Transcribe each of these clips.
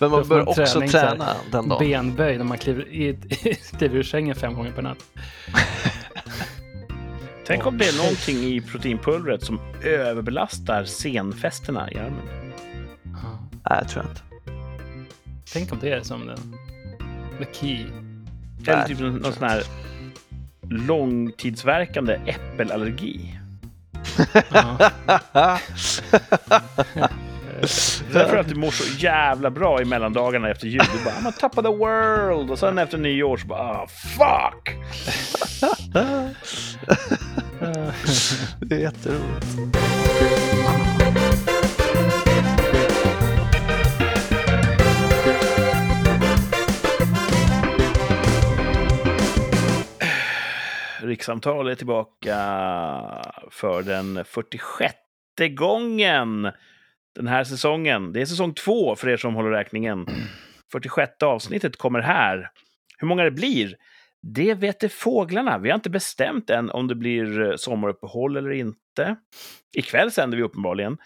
Men man bör också träning så här. träna den dagen. benböj när man kliver, i, kliver ur sängen fem gånger per natt. Tänk om det är någonting i proteinpulvret som överbelastar senfästena i armen. Ja. Nej, jag tror jag inte. Tänk om det är som den the key. Eller typ någon, någon sån här långtidsverkande äppelallergi. Därför att du mår så jävla bra i mellandagarna efter jul. Du bara, I'm on top of the world! Och sen efter nyår så bara, ah, fuck! det är jätteroligt. Rikssamtal är tillbaka för den 46 gången den här säsongen. Det är säsong två för er som håller räkningen. 46 avsnittet kommer här. Hur många det blir, det vet det fåglarna. Vi har inte bestämt än om det blir eh, sommaruppehåll eller inte. Ikväll sänder vi uppenbarligen.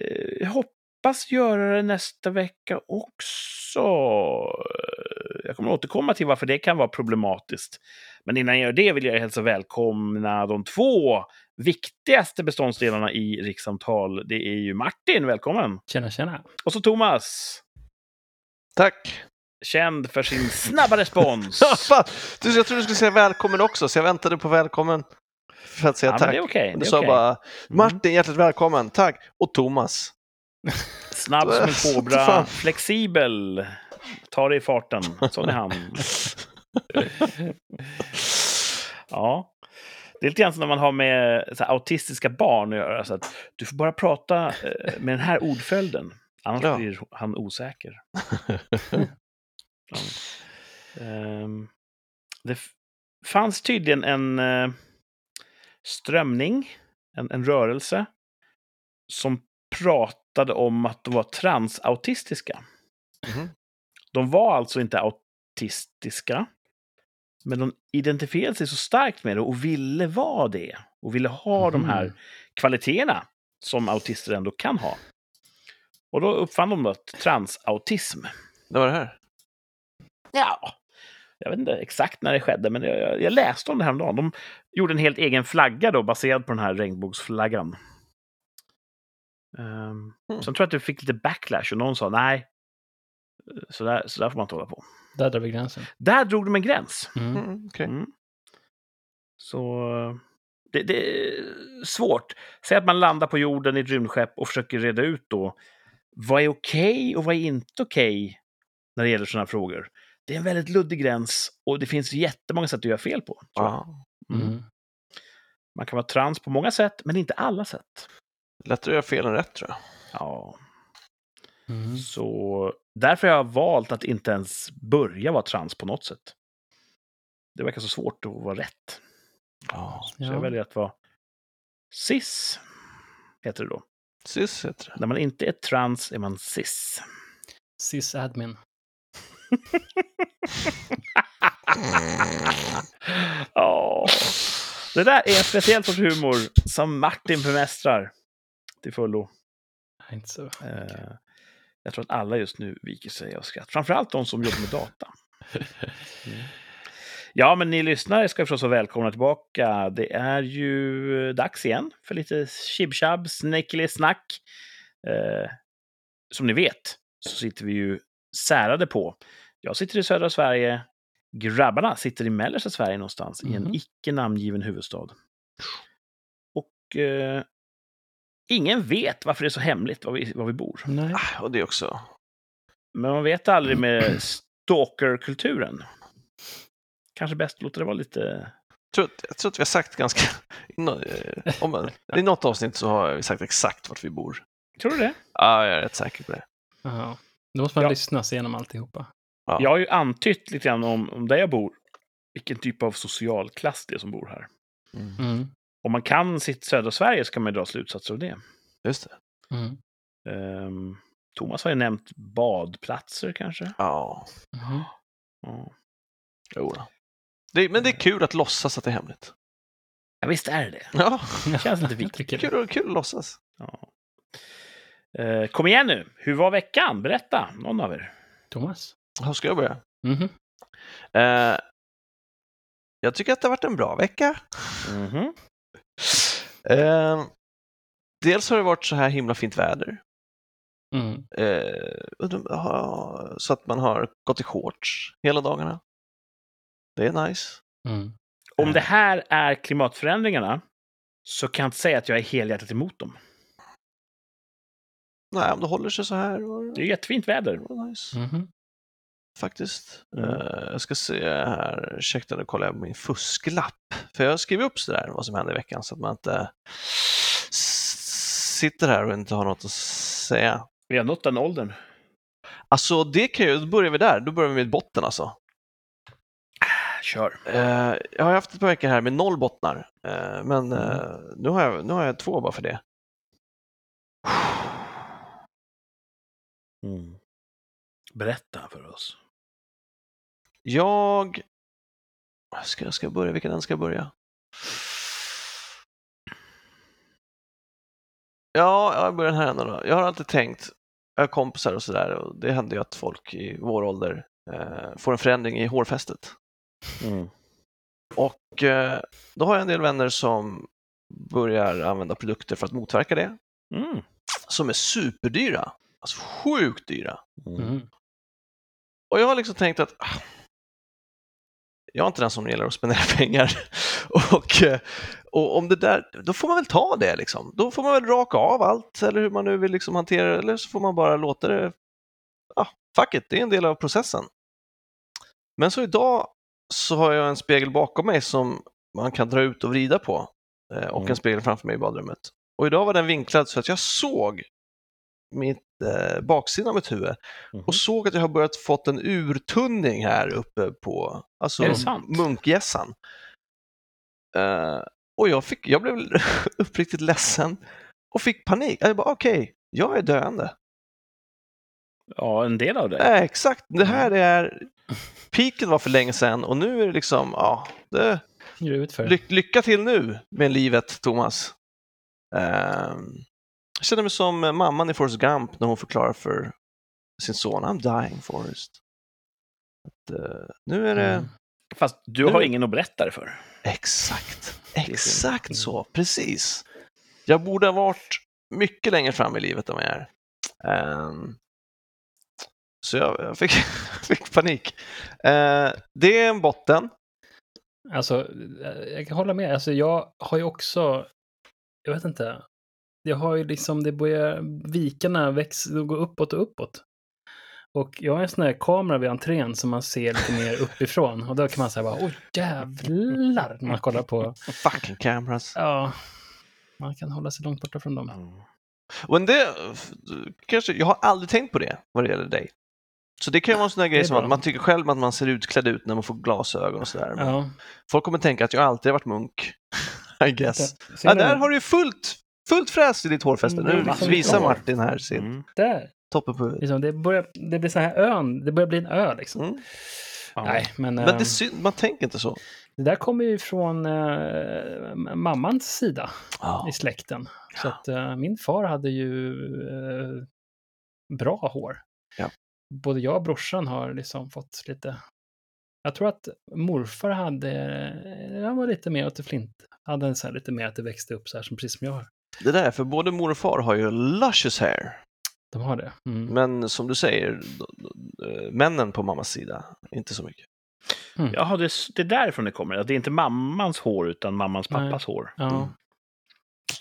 Eh, Jag hoppas göra det nästa vecka också. Eh, Jag kommer återkomma till varför det kan vara problematiskt. Men innan jag gör det vill jag hälsa välkomna de två viktigaste beståndsdelarna i rikssamtal. Det är ju Martin, välkommen! Tjena, tjena. Och så Thomas, Tack. känd för sin snabba respons. Ja. Du, jag trodde du skulle säga välkommen också, så jag väntade på välkommen för att säga Ja, men tack. det är okej, Men det du sa okej. bara Martin, hjärtligt välkommen, tack. Och Thomas. Snabb som en kobra, flexibel. Ta det i farten, sån är han. Ja. Det är lite grann som när man har med här, autistiska barn att göra. Så att du får bara prata eh, med den här ordföljden. Annars Ja. blir han osäker. Ja. Ehm, det fanns tydligen en eh, strömning, en, en rörelse, som pratade om att de var transautistiska. Mhm. De var alltså inte autistiska, men de identifierade sig så starkt med det och ville vara det. Och ville ha de här Mhm. kvaliteterna som autister ändå kan ha. Och då uppfann de då transautism. Det var det här. Ja, jag vet inte exakt när det skedde, men jag, jag läste om det häromdagen. De gjorde en helt egen flagga då, baserad på den här regnbågsflaggan. Um, Mm. Sen tror jag att det fick lite backlash och någon sa nej, så där, så där får man inte hålla på. Där drar vi gränsen. Där drog de en gräns. Mm. Mm, okej. Mm. Så det, det är svårt. Säg att man landar på jorden i ett rymdskepp och försöker reda ut då vad är okej och vad är inte okej när det gäller sådana här frågor. Det är en väldigt luddig gräns och det finns jättemånga sätt att göra fel på. tror jag. Ja. Mm. Man kan vara trans på många sätt, men inte alla sätt. Lättare att göra fel än rätt tror jag. Ja, Mm. så därför har jag valt att inte ens börja vara trans på något sätt. Det verkar så svårt att vara rätt. Ja. Så jag väljer att vara cis, heter det då. Cis heter det. När man inte är trans är man cis. Sysadmin. Ja, det där är en speciell sorts humor som Martin bemästrar till fullo. Inte så. Eh, jag tror att alla just nu viker sig av skratt. Framförallt de som jobbar med data. Mm. Ja, men ni lyssnare ska förstås vara välkomna tillbaka. Det är ju dags igen för lite chib-chab, snack. Eh, som ni vet så sitter vi ju särade på. Jag sitter i södra Sverige. Grabbarna sitter i mellersta Sverige någonstans i en Mhm. icke namngiven huvudstad. Och eh, ingen vet varför det är så hemligt var vi, var vi bor. Nej. Ah, och det också... Men man vet aldrig med stalkerkulturen. Kanske bäst låta det vara lite... Jag tror, att, jag tror att vi har sagt ganska... eh, Om, I något avsnitt så har vi sagt exakt vart vi bor. Tror du det? Ja, jag är rätt säker på det. Ja. Då måste man Ja. lyssna sig igenom alltihopa. Ja. Jag har ju antytt lite grann om, om där jag bor. Vilken typ av socialklass det är som bor här. Mm. Mm. Om man kan sitt södra Sverige så kan man ju dra slutsatser av det. Just det. Mm. Ehm, Thomas har ju nämnt badplatser kanske. Ja. Ja. jo det, Men det är kul att låtsas att det är hemligt. ja, visst är det det. Ja, Det känns lite viktigt. kul, kul att låtsas. Ja. Eh, kom igen nu, hur var veckan? Berätta, någon av er. Thomas? Hur ska jag börja? Mhm. Eh, jag tycker att det har varit en bra vecka. Mhm. Eh, dels har det varit så här himla fint väder. Mm. Eh, och så att man har gått i shorts hela dagarna. Det är nice. Mm. Om det här är klimatförändringarna så kan jag inte säga att jag är helhjärtat emot dem. Nej, om det håller sig så här. var Det är jättefint väder. nice. Mhm. Faktiskt. Mm. Eh, jag ska se här, ursäkta nu kollar jag på min fusklapp. För jag har skrivit upp sådär vad som hände i veckan så att man inte sitter här och inte har något att säga. Vi har nått den åldern. Alltså det kan ju, då börjar vi där, då börjar vi med botten alltså. Kör. Eh, jag har haft ett par veckor här med noll bottnar, eh, men Mm. nu, har jag, nu har jag två bara för det. Mm. Berätta för oss. Jag... Ska jag ska jag börja? Vilken än ska jag börja? Ja, jag börjar den här änden då. Jag har alltid tänkt, jag har kompisar och sådär och det händer ju att folk i vår ålder eh, får en förändring i hårfästet. Mm. Och eh, då har jag en del vänner som börjar använda produkter för att motverka det, Mm. som är superdyra. Alltså sjukt dyra. Mm. Mm. Och jag har liksom tänkt att ah, jag är inte den som gillar att spendera pengar. och, eh, och om det där, då får man väl ta det liksom. Då får man väl raka av allt eller hur man nu vill liksom hantera det. Eller så får man bara låta det, ah, fuck it, det är en del av processen. Men så idag så har jag en spegel bakom mig som man kan dra ut och vrida på. eh, Och Mm. en spegel framför mig i badrummet. Och idag var den vinklad så att jag såg mitt eh, baksidan av mitt huvud Mhm. och såg att jag har börjat fått en urtunning här uppe på alltså munkgässan. Eh, och jag, fick, jag blev uppriktigt ledsen och fick panik. Jag bara, okej, jag är döende. Ja, en del av det. Eh, exakt, det här är... Piken var för länge sedan och nu är det liksom, ja, det, ly, lycka till nu med livet, Thomas. Eh, jag känner mig som mamman i Forrest Gump när hon förklarar för sin son, I'm dying Forrest. Att, eh, nu är det... Mm. Fast du Nu- har ingen att berätta det för. Exakt, exakt synd. så, precis. Jag borde ha varit mycket längre fram i livet än vad jag är. Ehm, så jag, jag fick, fick panik. Eh, det är en botten. Alltså, eh, jag kan hålla med. Alltså, jag har ju också, jag vet inte, jag har ju liksom, det börjar, vikarna väx, gå uppåt och uppåt. Och jag har en sån här kamera vid entrén som man ser lite mer uppifrån. Och då kan man säga bara, oj jävlar, när man kollar på, Fucking cameras. ja, man kan hålla sig långt borta från dem. Och det, kanske, jag har aldrig tänkt på det vad det gäller dig. Så det kan ju vara en sån där Det grej som att man tycker själv att man ser utklädd ut när man får glasögon och sådär. Men Ja, Folk kommer tänka att jag alltid har varit munk. I guess. Ja, där har du ju fullt, fullt fräs i ditt hårfäste. Mm, Nu massor visar. Martin här sin Mm. Där, toppen på liksom, det, börjar, det blir så här ön, det börjar bli en ö liksom. Mm. Ja. Nej, men, Men det eh, är synd, man tänker inte så. det där kommer ju från eh, mammans sida. Ja. i släkten. Så att eh, min far hade ju eh, bra hår. Ja. Både jag och brorsan har liksom fått lite... Jag tror att morfar hade, han var lite mer åt det flint. Hade en så här lite mer att det växte upp så här som precis som jag har. Det där, för både mor och far har ju luscious hair. De har det. Mm. Men som du säger, eh, männen på mammas sida, inte så mycket. Jaha, det, det är därifrån det kommer. Det är inte mammans hår, utan mammans Nej. pappas hår. Ja. Mm.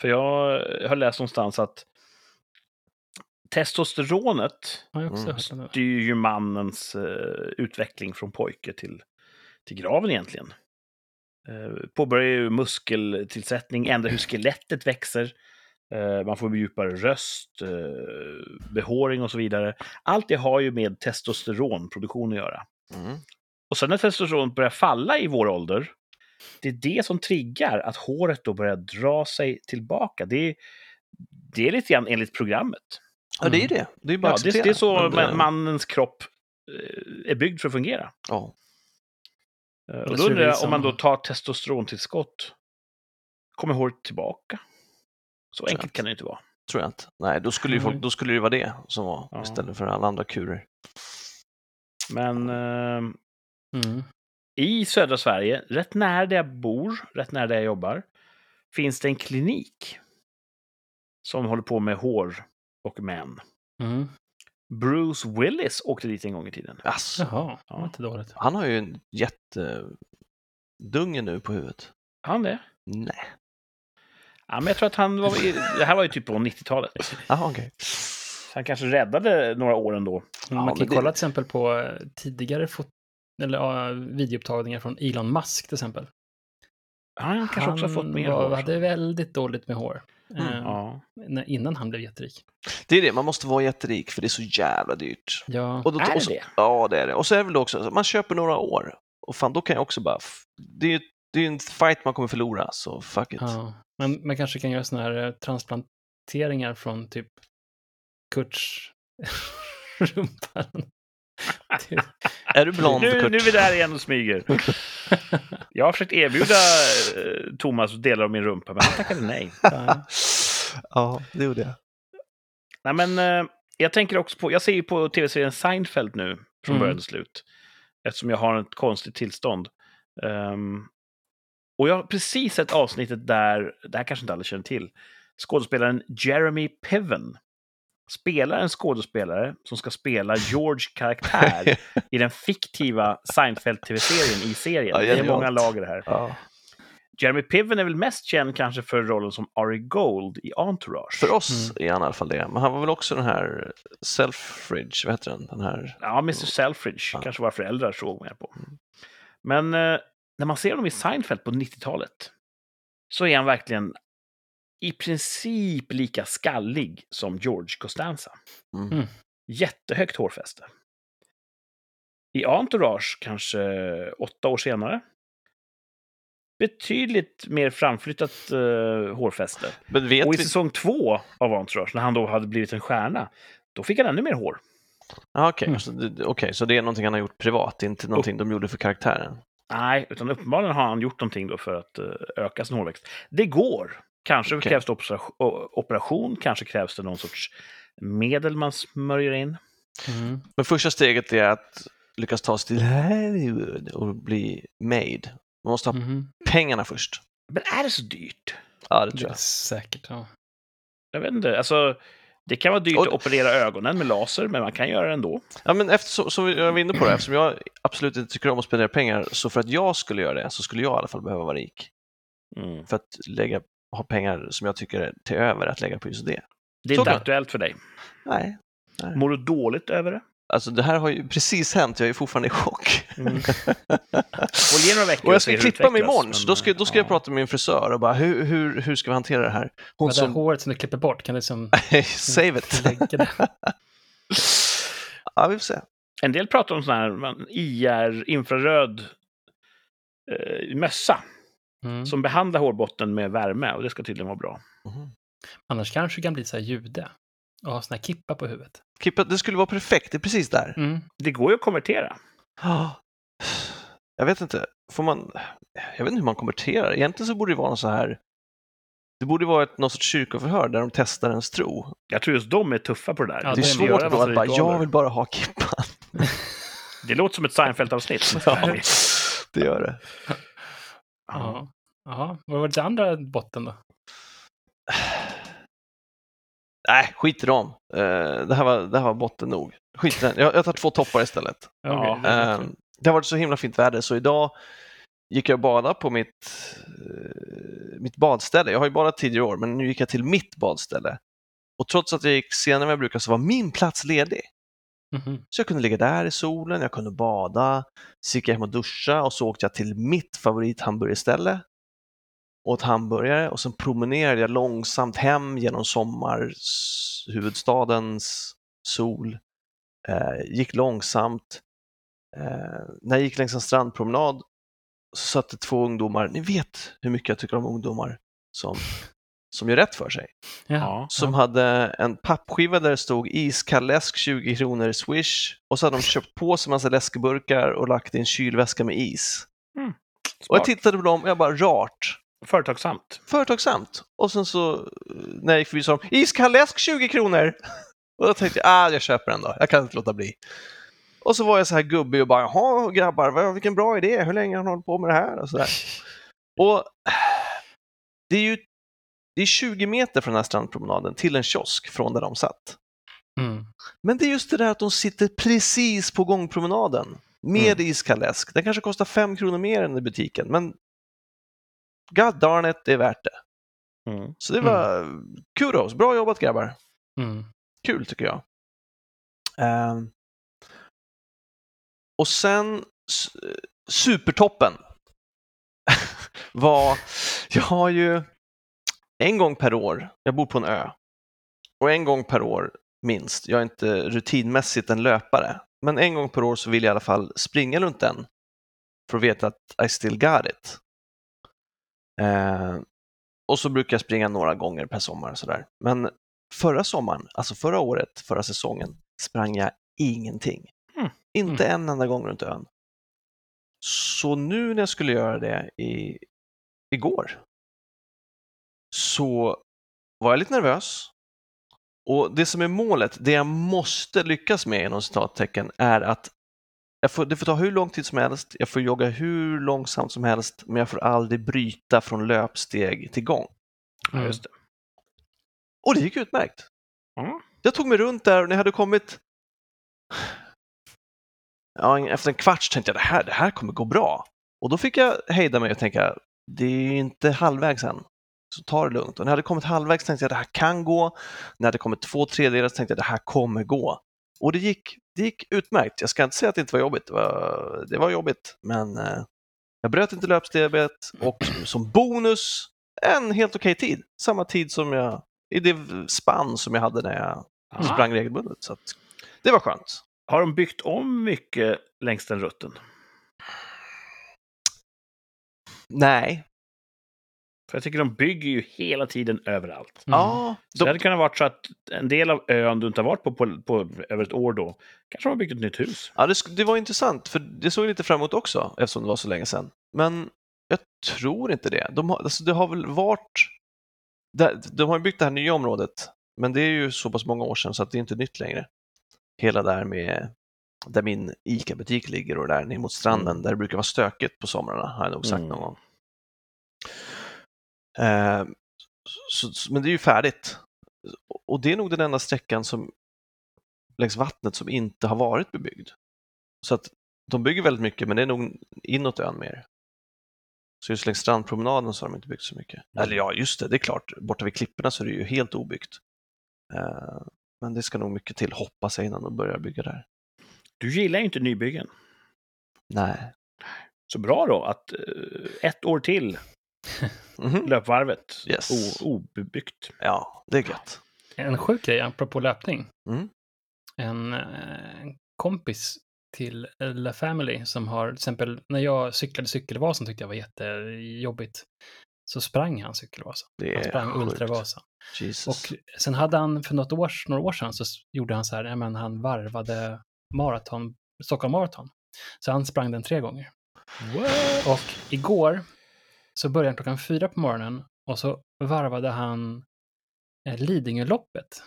För jag har läst någonstans att testosteronet Har jag också Mm. styr ju mannens eh, utveckling från pojke till, till graven egentligen. Eh, påbörjar ju muskeltillsättning, ändrar hur skelettet växer. Eh, man får djupare röst, eh, behåring och så vidare. Allt det har ju med testosteronproduktion att göra. Mm. Och sen när testosteronet börjar falla i vår ålder, det är det som triggar att håret då börjar dra sig tillbaka. Det är, det är lite grann enligt programmet. Ja, det är det. Det är bara Ja, det, det är så mannens kropp är byggd för att fungera. Ja. Eh, Och då undrar jag, om man då tar testosterontillskott, kommer håret tillbaka? Så enkelt kan det inte vara. tror jag inte. Nej, då skulle, ju folk, Nej. då skulle det vara det som var Ja. istället för alla andra kurer. Men eh, Mm. i södra Sverige, rätt nära där jag bor, rätt nära där jag jobbar, finns det en klinik som håller på med hår och män. Mm. Bruce Willis åkte dit en gång i tiden. Alltså, Jaha, det var inte dåligt. han har ju en jättedunge nu på huvudet. Han det? Nej. Ja, men jag tror att han var... Det här var ju typ på 90-talet. Jaha, okej. Så han kanske räddade några år ändå. Ja, Man kan det- kolla till exempel på eh, tidigare fot- eller, ja, videoupptagningar från Elon Musk till exempel. Han kanske också har fått mer var, hår. hade väldigt dåligt med hår. Mm, eh, Ja. när, innan han blev jätterik. Det är det, man måste vara jätterik för det är så jävla dyrt. Ja, Och då, Är och det så, det? Ja, det är det. Och så är det väl också, man köper några år och fan, då kan jag också bara, f- det är ju det är ju en fight man kommer förlora, så fuck it. ja. Men man kanske kan göra sådana här eh, transplanteringar från typ Kurts rumpa. Är du blond, Nu, Kurt? nu är vi där igen och smyger. Jag har försökt erbjuda eh, Thomas delar av min rumpa, men han tackade nej. Ja. det gjorde jag. Nej, men eh, jag tänker också på, jag ser ju på tv-serien Seinfeld nu, från Mm. början till slut. Eftersom jag har ett konstigt tillstånd. Ehm, och jag har precis sett avsnittet där, det här kanske inte alla känner till, skådespelaren Jeremy Piven spelar en skådespelare som ska spela George karaktär i den fiktiva Seinfeld-tv-serien i serien. Ja, det är många lager här. Ja. Jeremy Piven är väl mest känd kanske för rollen som Ari Gold i Entourage. För oss är han i alla fall det. Men han var väl också den här Selfridge, vad heter den? den här... Ja, Mr Selfridge Ja. kanske våra föräldrar såg mer på. Men eh, när man ser honom i Seinfeld på 90-talet så är han verkligen i princip lika skallig som George Costanza. Mm. Mm. Jättehögt hårfäste. I Entourage, kanske åtta år senare, betydligt mer framflyttat eh, hårfäste. Men vet Och i vi... säsong två av Entourage, när han då hade blivit en stjärna, då fick han ännu mer hår. Ah, Okej, Mm. så, det- okej, så det är någonting han har gjort privat, inte någonting de gjorde för karaktären? Nej, utan uppenbarligen har han gjort någonting då för att eh, öka sin hårväxt. Det går. Kanske Okej. krävs det operation, kanske krävs det någon sorts medel man smörjer in. Mm. Men första steget är att lyckas ta sig till Hollywood och bli made. Man måste ha Mhm. pengarna först. Men är det så dyrt? Ja, det Det tror är jag. säkert, ja. Jag vet inte. Alltså, det kan vara dyrt Och- att operera ögonen med laser, men man kan göra det ändå. Ja, men eftersom, som jag var inne på det, eftersom jag absolut inte tycker om att spendera pengar, så för att jag skulle göra det så skulle jag i alla fall behöva vara rik. Mm. För att lägga, ha pengar som jag tycker är till över att lägga på just det. Det är Så inte kan- aktuellt för dig. Nej, Mår du dåligt över det? alltså det här har ju precis hänt, jag är fortfarande i chock. Mm. Och ge några veckor Och jag ska klippa mig imorgon, så men, då ska, då ska jag ja. prata med min frisör och bara hur, hur, hur ska vi hantera det här? Hon Det där som... håret som du klipper bort, kan du liksom Save it! ja, vi får se. En del pratar om sån här man, IR, infraröd eh, mössa Mm. som behandlar hårbotten med värme och det ska tydligen vara bra. Mhm. Annars kanske du kan bli så här jude och ha sån här kippa på huvudet. Kippa, det skulle vara perfekt, det är precis där. Mm. Det går ju att konvertera. Ah. Jag vet inte, får man... Jag vet inte hur man konverterar. Egentligen så borde det vara så här... Det borde vara ett, någon sorts kyrkoförhör där de testar ens tro. Jag tror just de är tuffa på det där. Ja, det är det svårt göra då att bara, jag vill bara ha kippan. Det låter som ett Seinfeld-avsnitt. Ja, det gör det. Ja. Vad var det andra botten då? Nej, skit i dem. Eh, det, här var, det här var botten nog. Skit i den. Jag, jag tar två toppar istället. Ja. Okej. Eh, det har varit så himla fint väder så idag gick jag och badade på mitt, eh, mitt badställe. Jag har ju badat tidigare år men nu gick jag till mitt badställe. Och trots att jag gick senare än jag brukar så var min plats ledig. Mhm. Så jag kunde ligga där i solen, jag kunde bada, så gick jag hem och duscha och så åkte jag till mitt favorithamburgerställe. Åt hamburgare och sen promenerade jag långsamt hem genom sommarhuvudstadens sol. Eh, gick långsamt. Eh, när jag gick längs en strandpromenad så satt det två ungdomar, ni vet hur mycket jag tycker om ungdomar som, som gör rätt för sig Ja. Ja. som hade en pappskiva där det stod iskall läsk 20 kronor swish och så hade de köpt på sig massa läskburkar och lagt i en kylväska med is. Och jag tittade på dem och jag bara rart. Företagsamt. Företagsamt. Och sen så eh, när jag gick förbi sa de iskall läsk 20 kronor. Och då tänkte jag, ah, jag köper den då. Jag kan inte låta bli. Och så var jag så här gubbig och bara, jaha grabbar, vad- vilken bra idé. Hur länge har ni hållit på med det här? Och, så där. och det är ju det är 20 meter från den här strandpromenaden till en kiosk från där de satt. Mm. Men det är just det där att de sitter precis på gångpromenaden med iskall läsk. Den kanske kostar 5 kronor mer än i butiken, men god darn it, det är värt det. Mm. Så det var kudos, bra jobbat grabbar. Mm. Kul tycker jag. Ehm. och sen s- supertoppen var, jag har ju en gång per år, jag bor på en ö, och en gång per år minst, jag är inte rutinmässigt en löpare, men en gång per år så vill jag i alla fall springa runt den för att veta att I still got it. Eh, och så brukar jag springa några gånger per sommar och sådär. Men förra sommaren, alltså förra året, förra säsongen, sprang jag ingenting. Mm. Inte en enda gång runt ön. Så nu när jag skulle göra det i, igår så var jag lite nervös. Och det som är målet, det jag måste lyckas med inom citattecken, är att jag får, det får ta hur lång tid som helst, jag får jogga hur långsamt som helst, men jag får aldrig bryta från löpsteg till gång. Ja, Mm. just det. Och det gick utmärkt. Ja. Jag tog mig runt där och när jag hade kommit ja, efter en kvart tänkte jag det här, det här kommer gå bra. Och då fick jag hejda mig och tänka, det är inte halvvägs än. Så ta det lugnt. Och när jag hade kommit halvvägs tänkte jag det här kan gå. När jag hade kommit två tredjedelar så tänkte jag det här kommer gå. Och det gick, det gick utmärkt. Jag ska inte säga att det inte var jobbigt. Det var, det var jobbigt, men eh, jag bröt inte löpsteget och som bonus en helt okej tid. Samma tid som jag, i det spann som jag hade när jag Aha. sprang regelbundet. Så det var skönt. Har de byggt om mycket längs den rutten? Nej, För jag tycker de bygger ju hela tiden överallt. Mm. ja, Så det de, hade kunnat vara så att en del av ön du inte har varit på, på, på över ett år då, kanske de har byggt ett nytt hus. ja det, det var intressant för det såg lite fram emot också eftersom det var så länge sedan. Men jag tror inte det. De har, alltså, det har väl varit, de, har ju byggt det här nya området, men det är ju så pass många år sedan så att det är inte nytt längre. Hela där med där min ICA-butik ligger och där ner mot stranden Mm. där det brukar vara stökigt på somrarna har jag nog sagt Mm. någon gång. Eh, så, men det är ju färdigt. Och det är nog den enda sträckan som längs vattnet som inte har varit bebyggd. Så att de bygger väldigt mycket, men det är nog inåt ön mer. Så just längs strandpromenaden så har de inte byggt så mycket. Mm. Eller ja, just det, det är klart. Borta vid klipporna så är det ju helt obyggt. Eh, men det ska nog mycket till, hoppas jag, innan de börjar bygga där. Du gillar ju inte nybyggen. Nej. Så bra då att eh, ett år till Mhm. löpvarvet Yes. o, obebyggt. Ja, det är gött. En sjuk grej apropå löpning. Mm. En eh, kompis till La Family som har, till exempel när jag cyklade Cykelvasan tyckte jag var jättejobbigt. Så sprang han Cykelvasan. Det Han är sprang sjukt. Ultravasan. Jesus. Och sen hade han för något år, några år sedan så gjorde han så här, men han varvade maraton, Stockholm Marathon. Så han sprang den tre gånger. Och igår så började han klockan fyra på morgonen och så varvade han eh, Lidingöloppet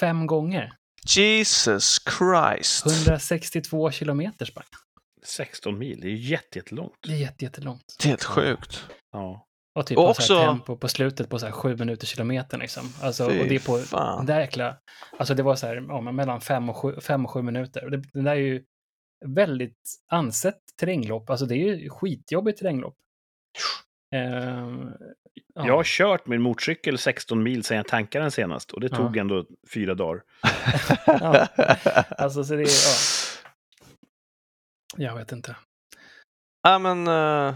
fem gånger. Jesus Christ. 162 kilometer sprang han. 16 mil, det är ju jätte- jättelångt. Det är jätte, jättelångt. Det är helt sjukt. Ja. Och typ Och också- tempo på slutet på så här sju minuter kilometern liksom. Alltså, Fy och det är på fan. där jäkla, alltså det var så här, ja, mellan fem och sju, fem och sju minuter. Och det, den där är ju väldigt ansett terränglopp, alltså det är ju skitjobbigt terränglopp. Ehm, ja. Jag har kört min motorcykel 16 mil sedan jag tankade den senast och det Ja. tog ändå fyra dagar. Ja. Alltså så det är, ja. Jag vet inte. Ja, men eh,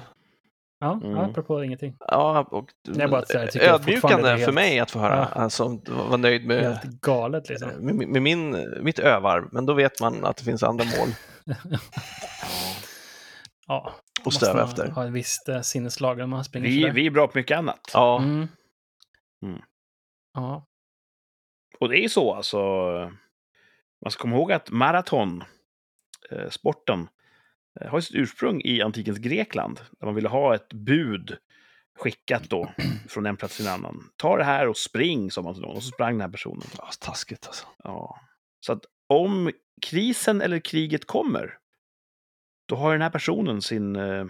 Ja, Mm. apropå ingenting. ja, och, är bara att, så här, tycker jag fortfarande ödmjukande det är för helt- mig att få höra. Ja. Alltså, vara nöjd med, Helt galet liksom. med, med min, mitt övarv, men då vet man att det finns andra mål Ja, måste sträva man efter. ha ett visst eh, sinneslag när man springer Vi, sådär. vi är bra på mycket annat. Ja, Mm. Mm. Ja. Och det är ju så alltså. Man ska komma ihåg att maraton, eh, sporten, eh, har sitt ursprung i antikens Grekland. Där man ville ha ett bud skickat då från en plats till en annan. Ta det här och spring, sa man till någon. Och så sprang den här personen. Ja, taskigt alltså. Ja. Så att om krisen eller kriget kommer, då har den här personen sin, eh,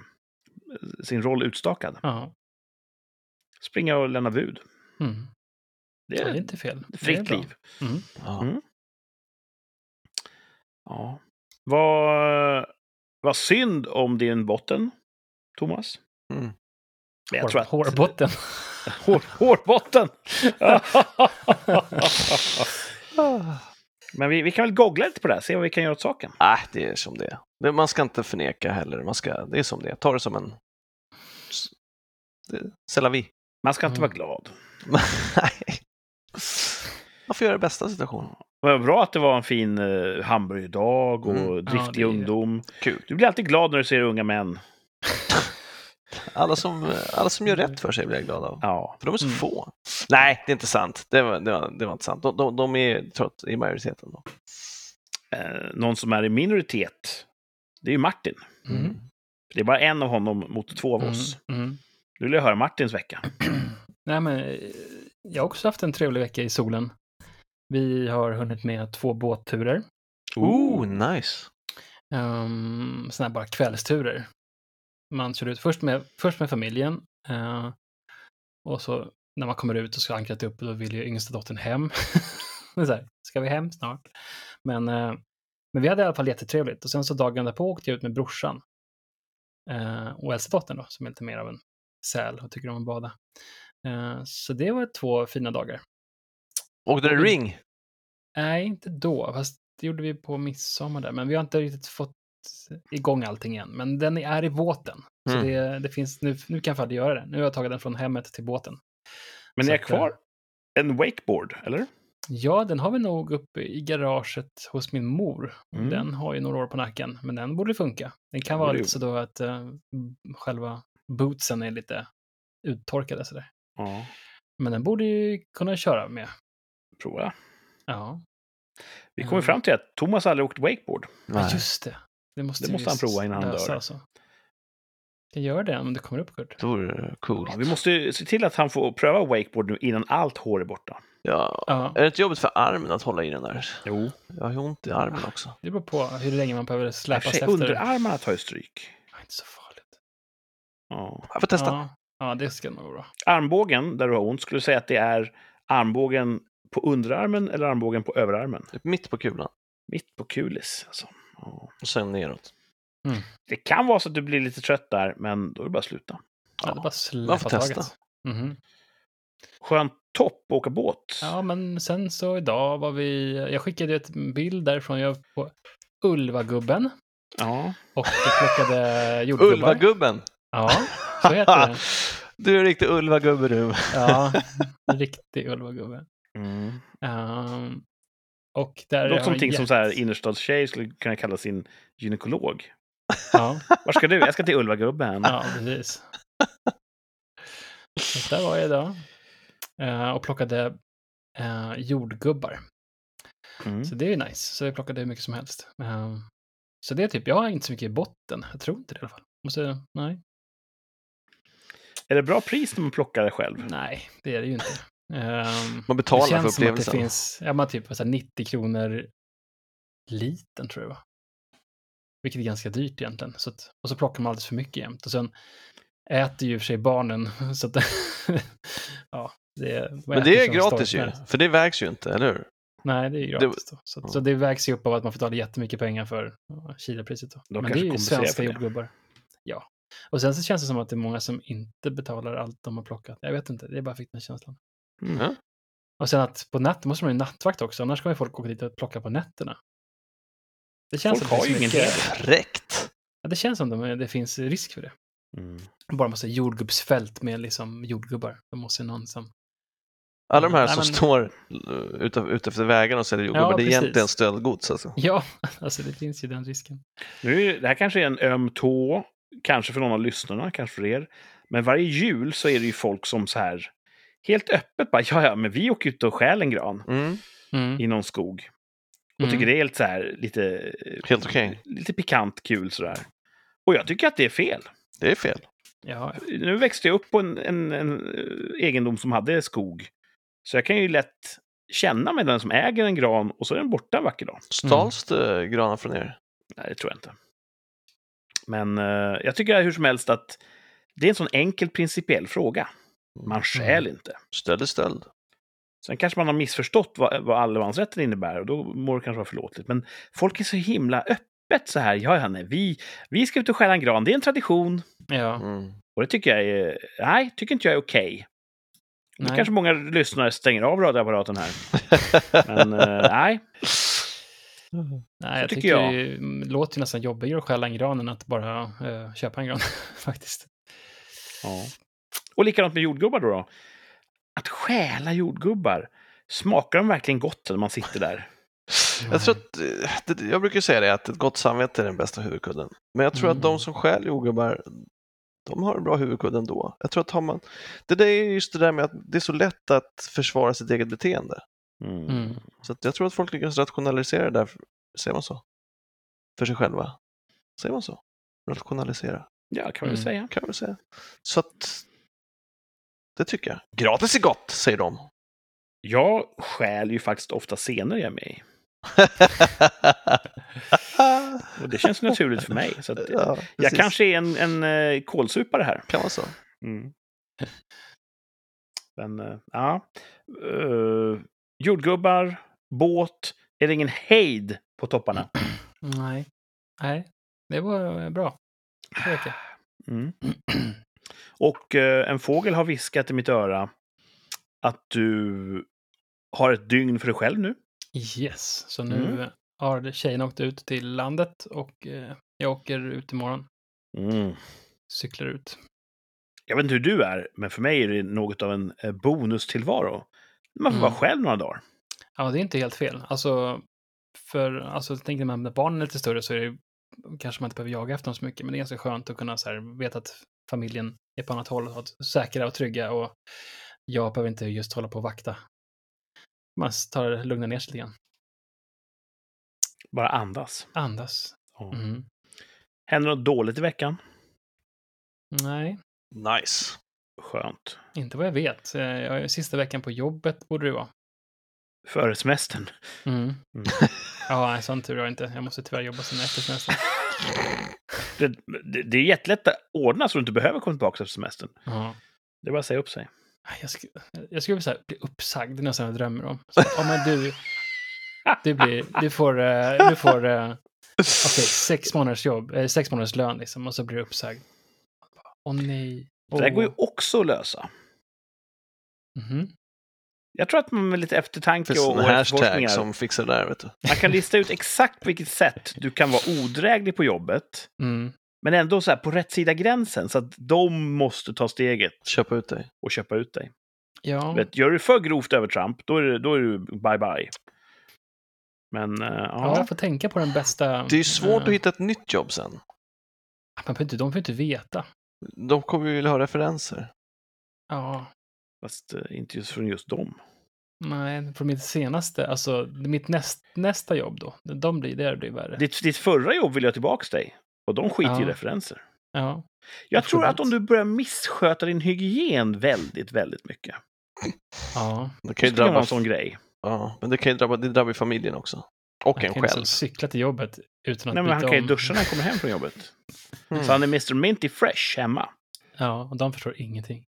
sin roll utstakad. Ja. Springa och lämna bud. Mm. Det Ja, är det är inte fel. Fritt liv. Mm. Ja. Mm. Ja. Vad, vad synd om din botten, Thomas. Mm. Men jag Hår, tror att... Hårbotten. Hår, hårbotten! Men vi, vi kan väl googla lite på det här, se vad vi kan göra åt saken. Nej, det är som det är. Det- Man ska inte förneka heller. Man ska, det är som det. Ta det som en... C'est la vie. Man ska inte Mm. vara glad. Nej. Man får göra det bästa av situationen. Vad bra att det var en fin uh, hamburgerdag och Mm. driftig Ja, ungdom. Kul. Du blir alltid glad när du ser unga män. Alla som, alla som gör rätt för sig blir jag glad av. Ja. För de är så Mm. få. Nej, det är inte sant. Det var, det var, det var inte sant. De, de, de är trots i majoriteten. Då. Eh, någon som är i minoritet, det är ju Martin. Mm. Det är bara en av honom mot två av Mm. oss. Mm. Nu vill jag höra Martins vecka. Nej, men eh, jag har också haft en trevlig vecka i solen. Vi har hunnit med två båtturer. Oh, nice. Um, såna här bara kvällsturer. Man kör ut först med, först med familjen. eh, och så när man kommer ut och ska ankra upp, då vill ju yngsta dottern hem. Så här, ska vi hem snart? Men, eh, men vi hade i alla fall jättetrevligt. Och sen så dagen därpå åkte jag ut med brorsan. Eh, och äldsta dottern då, som är lite mer av en säl och tycker om att bada. Eh, så det var två fina dagar. Åkte det ring? Nej, inte då. Fast det gjorde vi på midsommar där. Men vi har inte riktigt fått igång allting än. Men den är i båten. Så Mm. det, det finns, nu, nu kan jag faktiskt göra det. Nu har jag tagit den från hemmet till båten. Men Så är att, kvar en wakeboard, eller? Ja, den har vi nog uppe i garaget hos min mor. Mm. Den har ju några år på nacken, men den borde funka. Den kan vara lite så då att uh, själva bootsen är lite uttorkade sådär. Ja. Men den borde ju kunna köra med. Prova. Ja, Vi kommer Mm. fram till att Thomas aldrig åkt wakeboard. ja just det. Det måste, Det måste han prova innan han dör. Alltså. Jag gör det om det kommer upp, Kurt. Det vore coolt. Ja, vi måste ju se till att han får pröva wakeboard nu innan allt hår är borta. Ja. Ja, Är det inte jobbigt för armen att hålla i den där? Jo. Jag har ju ont i armen också. det beror på hur länge man behöver släpas Sig, efter. underarmarna tar ju stryk. Ja, inte så farligt. Ja. Jag får testa. Ja, ja, det ska nog gå bra. Armbågen, där du har ont, skulle du säga att det är armbågen på underarmen eller armbågen på överarmen? Mitt på kulan. Mitt på kulis. Alltså. Ja. Och sen neråt. Det kan vara så att du blir lite trött där, men då är det bara att sluta. Ja, det är bara man släppa får taget. testa. Mhm. Skönt topp att åka båt. Ja, men sen så idag var vi... Jag skickade ett bild därifrån. Jag var på Ulvagubben Ja. och jag plockade jordgubbar. Ulvagubben! Ja, så heter det. Du är en riktig Ulvagubbe du. Ja, en riktig Ulvagubbe. Mm. Um, och där låter som som gett- så här innerstadstjej skulle kunna kalla sin gynekolog. Ja, Var ska du? Jag ska till Ulvagubben. ja, precis. Så där var jag idag. Eh, och plockade eh, jordgubbar. Mm. Så det är ju nice. Så jag plockade hur mycket som helst. Eh, så det är typ, jag har inte så mycket i botten. Jag tror inte det i alla fall. Måste, nej. Är det bra pris när man plockar det själv? nej, det är det ju inte. Um, Man betalar det för känns som att det upplevelsen. finns, ja men typ så här 90 kronor liten tror jag? Vilket är ganska dyrt egentligen. Så att, och så plockar man alldeles för mycket jämt. Och sen äter ju i och för sig barnen. Så att, ja, det Men det är gratis ju, för det vägs ju inte, eller hur? Nej, det är ju gratis då. Så, så det vägs ju upp av att man får betala jättemycket pengar för. De Men det är ju svenska det. jordgubbar. Ja. Och sen så känns det som att det är många som inte betalar allt de har plockat. Jag vet inte, det är bara fick den känslan. Mm. Och sen att på natten måste man ju nattvakt också, annars kommer folk åka dit och plocka på nätterna. Det känns Folk som det har ju ingen. Fräckt! Ja, det känns som de, det finns risk för det. Mm. Bara massa jordgubbsfält med liksom jordgubbar. Då måste någon som... Alla de här Nej, som men- står ute, ute efter vägarna och säljer jordgubbar, Ja, det är precis. egentligen stöldgods alltså. Ja, alltså det finns ju den risken. Nu, det här kanske är en öm tå, kanske för någon av lyssnarna, kanske för er. Men varje jul så är det ju folk som så här helt öppet bara, ja, ja, men vi åker ut och stjäl en gran Mm, Mm. i någon skog. Och Mm. tycker det är helt så här lite, helt okej. lite pikant kul sådär. Och jag tycker att det är fel. Det är fel. Ja, Nu växte jag upp på en, en, en eh, egendom som hade skog. Så jag kan ju lätt känna med den som äger en gran och så är den borta en vacker dag. Stals det granar från er? Nej, det tror jag inte. Men eh, jag tycker hur som helst att det är en sån enkel principiell fråga. Man stjäl inte. Stöld är stöld. Sen kanske man har missförstått vad, vad allemansrätten innebär och då må det kanske vara förlåtligt. Men folk är så himla öppet så här. Ja, ja, nej, vi, vi ska ut och stjäla en gran. Det är en tradition. ja. Mm. Och det tycker jag är... Nej, tycker inte jag är okej. Nu Nej. kanske många lyssnare stänger av radioapparaten här. Men eh, nej. Nej, jag tycker tycker jag. det mm, låter ju nästan jobbigare att stjäla en gran än att bara eh, köpa en gran, faktiskt. Ja. Och likadant med jordgubbar då, då. Att stjäla jordgubbar. Smakar de verkligen gott när man sitter där? Jag, tror att, eh, det, jag brukar säga det att ett gott samvete är den bästa huvudkudden. Men jag tror att de Mm. som stjäl jordgubbar, de har en bra huvudkudde ändå. Jag tror att har man, det där är just det där med att det är så lätt att försvara sitt eget beteende. Mm. Mm. Så att jag tror att folk lyckas rationalisera det där, säger man så? För sig själva. Säger man så? Rationalisera, Ja, kan man väl Mm. säga. kan man säga. Så att, det tycker jag. Gratis är gott, säger de. Jag stjäl ju faktiskt ofta scener jag i. Och det känns naturligt för mig. Så att, ja, jag kanske är en, en eh, kålsupare här. kan vara så. Mm. Men, eh, ja. Uh, jordgubbar, båt. Är det ingen hejd på topparna? Nej. Nej, det var bra. Det. Mm. Och eh, en fågel har viskat i mitt öra att du har ett dygn för dig själv nu. Yes, så nu Mm. Har tjejen åkt ut till landet och eh, jag åker ut imorgon. Mm. Cyklar ut. Jag vet inte hur du är, men för mig är det något av en eh, bonustillvaro. Man får Mm. vara själv några dagar. Ja, det är inte helt fel. Alltså, för, alltså, tänker man när barnen är lite större så är det kanske man inte behöver jaga efter dem så mycket, men det är ganska skönt att kunna så här, veta att familjen är på annat håll och säkra och trygga och jag behöver inte just hålla på och vakta. Man tar det lugna ner sig lite grann. Bara andas. Andas. Ja. Mm. Händer något dåligt i veckan? Nej, Nice. Skönt. inte vad jag vet. Eh, Jag är sista veckan på jobbet borde det vara. Före semestern. Mm. Mm. ja, nej, sån tur har jag inte. Jag måste tyvärr jobba sen efter semestern. Det, det, det är jättelätt att ordna så du inte behöver komma tillbaka efter semestern. Ja. Det är bara att säga upp sig. Jag, sk jag skulle vilja bli uppsagd, det är nästan jag drömmer om. Så, ja, men du, du, blir, du får, eh, du får eh, okej, sex månaders jobb, eh, sex månaders lön liksom, och så blir du uppsagd. Åh nej. Det där går ju också att lösa. Mhm. Jag tror att man med lite eftertanke och, och hashtag efterforskningar, som fixar det där, vet du. man kan lista ut exakt på vilket sätt du kan vara odräglig på jobbet, Mm. men ändå så här på rätt sida gränsen, så att de måste ta steget Köpa ut dig. och köpa ut dig. Ja, Vet, gör du för grovt övertramp, då är, det, då är du bye-bye. Men, eh, ja, ja. jag får tänka på den bästa. Det är ju svårt eh, att hitta ett nytt jobb sen. Man får inte, de får inte veta. De kommer ju vilja ha referenser. Ja, Fast eh, inte just från just dem. nej, från mitt senaste, alltså mitt näst, nästa jobb då, de blir, det blir värre. Ditt, ditt förra jobb vill jag tillbaka dig. Och de skiter i Ja. referenser. Ja, Jag Jag tror att om du börjar missköta din hygien väldigt, väldigt mycket. ja. Det Det kan ju skulle vara drabba, en sån grej. Ja, men det kan ju drabba, det drabbar ju familjen också. Och Han en kan liksom själv. cykla till jobbet utan att Nej, men byta han kan ju om. duscha när han kommer hem från jobbet. Mm. Så han är Mr. Minty Fresh hemma. Ja, och de förstår ingenting.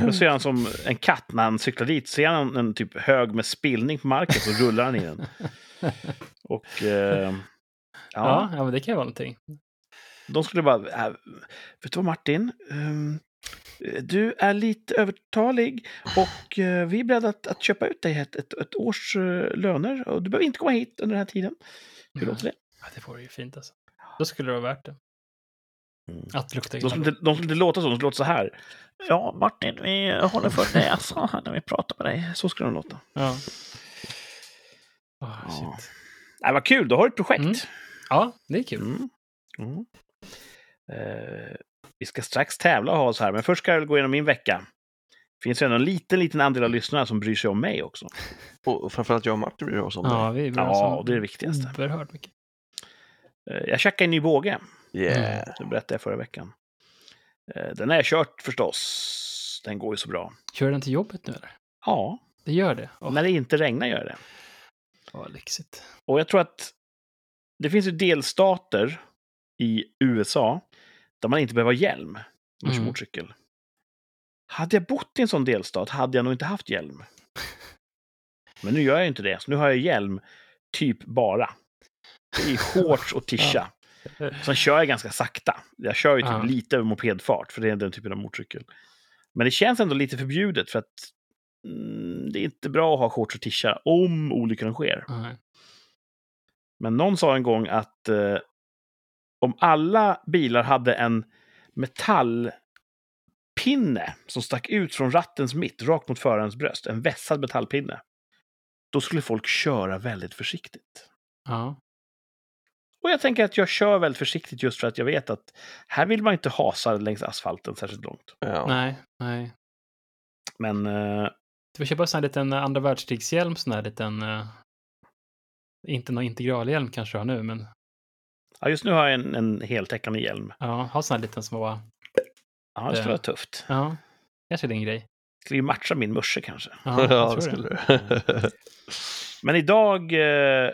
Då ser han som en katt när han cyklar dit. Ser han en typ hög med spillning på marken så rullar han i den. Och... Eh, Ja, ja, ja, men det kan ju vara någonting. de skulle bara... Äh, vet du vad Martin? Ehm, du är lite övertalig och eh, vi är beredda att, att köpa ut dig ett, ett, ett års eh, löner. Och du behöver inte komma hit under den här tiden. Hur låter det? Ja, det vore ju fint alltså. Då skulle det vara värt det. Mm. Att lukta De illa. skulle, inte, de skulle inte låta så, de skulle låta så här. Ja, Martin, vi håller för näsan när vi pratar med dig. Så skulle de låta. Ja. Ja. shit. Nej, vad kul, då har du ett projekt. Mm. ja, det är kul. Mm. Mm. Vi ska strax tävla och ha oss här, men först ska jag gå igenom min vecka. Det finns ju ändå en liten, liten andel av lyssnarna som bryr sig om mig också. Och framförallt jag och Martin bryr oss om Ja, det. vi är bra Ja, som det är det viktigaste. Oerhört mycket. Eh, jag checkade en ny båge. Yeah. Det berättade jag förra veckan. Eh, Den har jag kört förstås. Den går ju så bra. Kör den till jobbet nu eller? Ja, Det gör det? Åh, när det inte regnar gör det. vad lyxigt. Och jag tror att det finns ju delstater i USA där man inte behöver ha hjälm när man kör Mm. motorcykel. Hade jag bott i en sån delstat hade jag nog inte haft hjälm. Men nu gör jag inte det, så nu har jag hjälm typ bara. Är shorts och tisha. Sen kör jag ganska sakta. Jag kör ju typ Ja. lite över mopedfart, för det är den typen av motorcykel. Men det känns ändå lite förbjudet, för att mm, det är inte bra att ha shorts och tisha om olyckan sker. Nej. Men någon sa en gång att eh, om alla bilar hade en metallpinne som stack ut från rattens mitt, rakt mot förarens bröst, en vässad metallpinne, då skulle folk köra väldigt försiktigt. Ja. Och jag tänker att jag kör väldigt försiktigt just för att jag vet att här vill man inte hasa längs asfalten särskilt långt. Ja. Nej, nej. Men eh, Du får köpa en sån här liten eh, andra världskrigshjälm, sån här liten... eh, inte någon integralhjälm kanske du har nu, men ja, just nu har jag en, en heltäckande hjälm. ja, ha sån här liten små... Ja, det skulle vara tufft. Ja, kanske det är en grej. Skulle ju matcha min morse kanske. Ja, Ja, det skulle det. du. Men idag eh,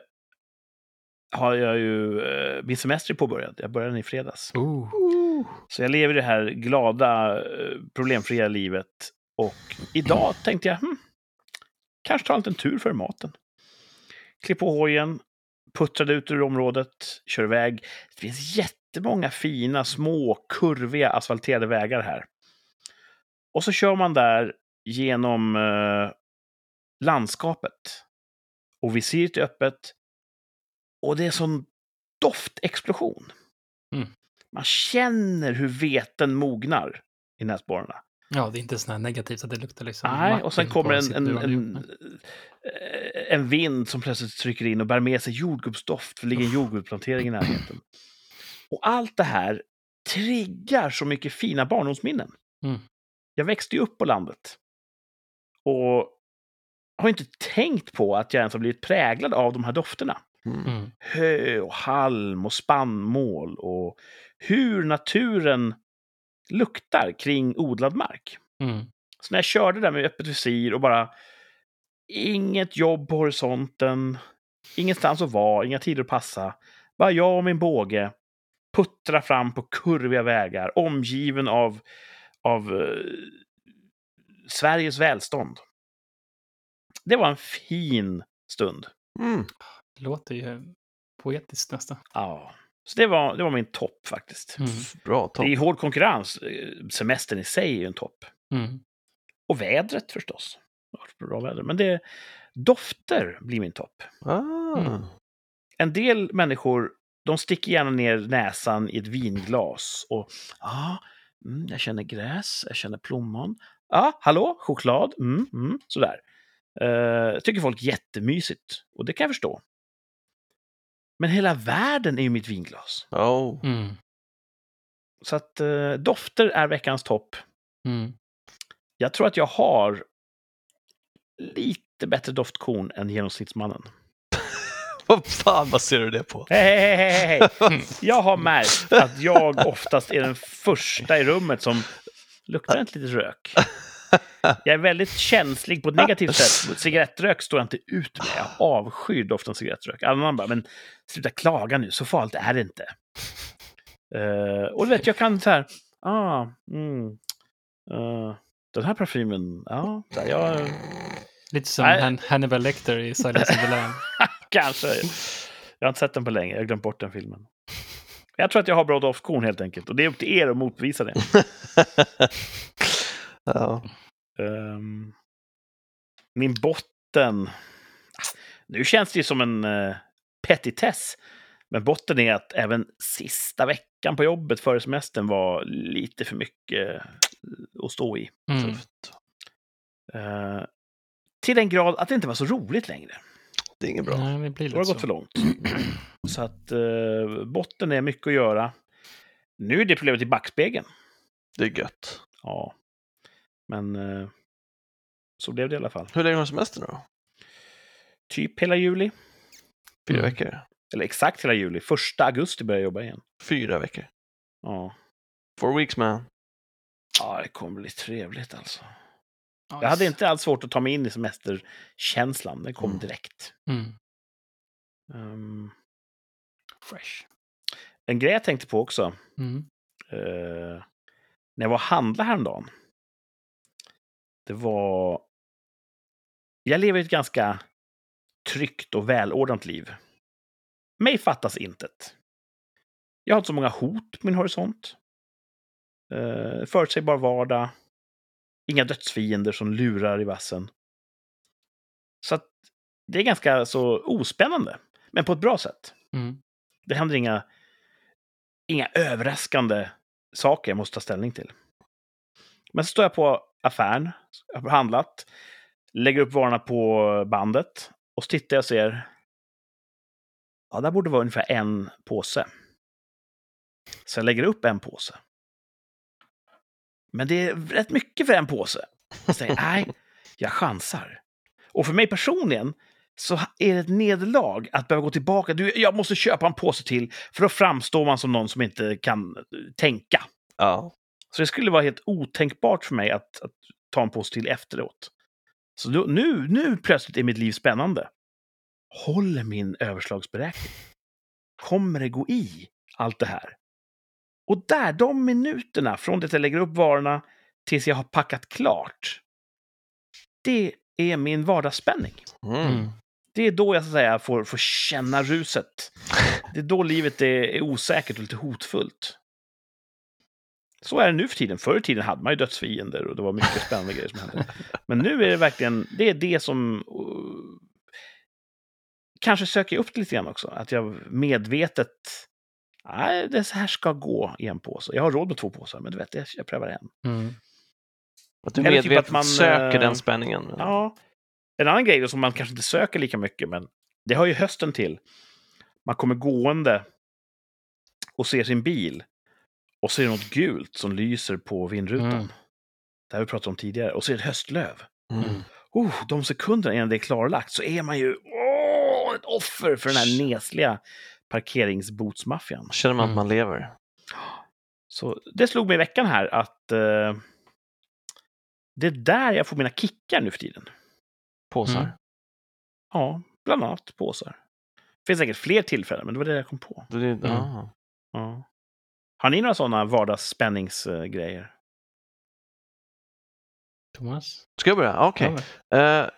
har jag ju eh, min semester är påbörjad. Jag började den i fredags. Oh. Så jag lever det här glada, eh, problemfria livet. Och idag tänkte jag, hmm, kanske ta en liten tur för maten. Klipp på hojen, puttrade ut ur området, kör iväg. Det finns jättemånga fina, små, kurviga, asfalterade vägar här. Och så kör man där genom eh, landskapet. Och visiret är öppet. Och det är sån doftexplosion. Mm. Man känner hur veten mognar i näsborrarna. Ja, det är inte sån här negativt att det luktar liksom Nej, och sen kommer en, en, en, en vind som plötsligt trycker in och bär med sig jordgubbsdoft, för det ligger en jordgubbsplantering i närheten. Och allt det här triggar så mycket fina barndomsminnen. Mm. Jag växte ju upp på landet. Och har inte tänkt på att jag ens har blivit präglad av de här dofterna. Mm. Mm. Hö och halm och spannmål och hur naturen luktar kring odlad mark. Mm. Så när jag körde där med öppet visir och bara inget jobb på horisonten, ingenstans att vara, inga tider att passa. Bara jag och min båge puttra fram på kurviga vägar, omgiven av, av eh, Sveriges välstånd. Det var en fin stund. Mm. Det låter ju poetiskt nästan. Ja. Så det var, det var min topp faktiskt. Mm. Bra, topp. Det är hård konkurrens. Eh, Semestern i sig är ju en topp. Mm. Och vädret förstås. Varit Bra väder. Men det, dofter blir min topp. Ah. Mm. En del människor, de sticker gärna ner näsan i ett vinglas och ja, mm, jag känner gräs, jag känner plommon. Ja, hallå, choklad, mm, mm, sådär. Uh, tycker folk jättemysigt och det kan jag förstå. Men hela världen är ju mitt vinglas. Oh. Mm. Så att eh, dofter är veckans topp. Mm. Jag tror att jag har lite bättre doftkorn än genomsnittsmannen. Vad fan baserar du det på? Hej, hej, hej, hej, hej! Jag har märkt att jag oftast är den första i rummet som luktar inte lite rök. Jag är väldigt känslig på ett negativt sätt. Cigarettrök står jag inte ut med. Jag avskyr doften av cigarettrök. Alla andra bara, men sluta klaga nu, så farligt är det inte. Eh, och du vet, jag kan så här, ah, mm, eh, den här parfymen, ja, jag, Lite som Nej. Han Hannibal Lecter i Silence of the Lamb. kanske. Jag har inte sett den på länge, jag har glömt bort den filmen. Jag tror att jag har bra doftkorn helt enkelt. Och det är upp till er att motbevisa det. ja. Ehm, min botten... Nu känns det ju som en uh, petitess. Men botten är att även sista veckan på jobbet före semestern var lite för mycket att stå i. Mm. Tufft. Eh, till den grad att det inte var så roligt längre. Det är inget bra. Nej, det blir har gått så. för långt. Så att eh, botten är mycket att göra. Nu är det problemet i backspegeln. Det är gött. Ja. Men eh, så blev det i alla fall. Hur länge har du semester nu då? Typ hela juli. Fyra Mm. veckor? Eller exakt hela juli. Första augusti börjar jag jobba igen. Fyra veckor. Ja. Four weeks man. Ja, det kommer bli trevligt alltså. Nice. Jag hade inte alls svårt att ta mig in i semesterkänslan. Den kom Mm. direkt. Mm. Ehm, Fresh. en grej jag tänkte på också. Mm. eh, när jag var och handlade häromdagen. Det var... Jag lever ett ganska tryggt och välordnat liv. Mig fattas intet. Jag har inte så många hot på min horisont. Uh, förutsägbar vardag. Inga dödsfiender som lurar i vassen. Så att det är ganska så ospännande, men på ett bra sätt. Mm. Det händer inga, inga överraskande saker jag måste ta ställning till. Men så står jag på affären, jag har handlat, lägger upp varorna på bandet och så tittar jag och ser. Ja, där borde vara ungefär en påse. Så jag lägger upp en påse. Men det är rätt mycket för en påse. Jag säger, nej, jag chansar. Och för mig personligen så är det ett nederlag att behöva gå tillbaka. Du, jag måste köpa en påse till, för då framstår man som någon som inte kan eh, tänka. Ja. Så det skulle vara helt otänkbart för mig att, att ta en påse till efteråt. Så då, nu, nu plötsligt är mitt liv spännande. Håller min överslagsberäkning? Kommer det gå i allt det här? Och där, de minuterna från det att jag lägger upp varorna tills jag har packat klart. Det är min vardagsspänning. Mm. Mm. Det är då jag så att säga får, får känna ruset. Det är då livet är, är osäkert och lite hotfullt. Så är det nu för tiden. Förr i tiden hade man ju dödsfiender och det var mycket spännande grejer som hände. Men nu är det verkligen, det är det som... Uh, kanske söker jag upp det lite grann också. Att jag medvetet... Nej, det här ska gå i en påse. Jag har råd med två påsar, men du vet, jag, jag prövar en. Mm. Att du Eller typ medvetet att man, söker eh, den spänningen. Ja. En annan grej då som man kanske inte söker lika mycket, men det har ju hösten till. Man kommer gående och ser sin bil och ser något gult som lyser på vindrutan. Mm. Det har vi pratat om tidigare. Och ser ett höstlöv. Mm. Oh, de sekunderna innan det är klarlagt så är man ju åh, ett offer för den här nesliga parkeringsbotsmaffian. Känner man Mm. att man lever. Så det slog mig i veckan här att eh, det är där jag får mina kickar nu för tiden. Påsar. Mm. Ja, bland annat påsar. Det finns säkert fler tillfällen, men det var det jag kom på. Det, det, ja. Ja. Har ni några sådana vardagsspänningsgrejer? Thomas? Ska jag börja? Okej. Ja, Eh,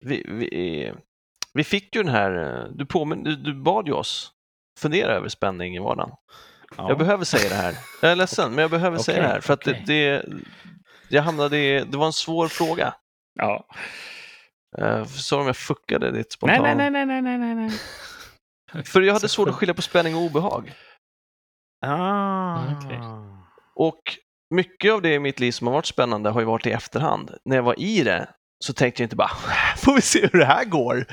vi, vi, vi fick ju den här, eh, du, påmin, du, du bad ju oss fundera över spänning i vardagen. Ja. Jag behöver säga det här. Jag är ledsen, men jag behöver säga Okej, det här för att det, det, jag hamnade i, det var en svår fråga. ja. Uh, så om jag fuckade ditt spontana... Nej, nej, nej, nej, nej, nej, nej. För jag hade svårt att skilja på spänning och obehag. Ah. Okej. Och mycket av det i mitt liv som har varit spännande har ju varit i efterhand. När jag var i det så tänkte jag inte bara, får vi se hur det här går.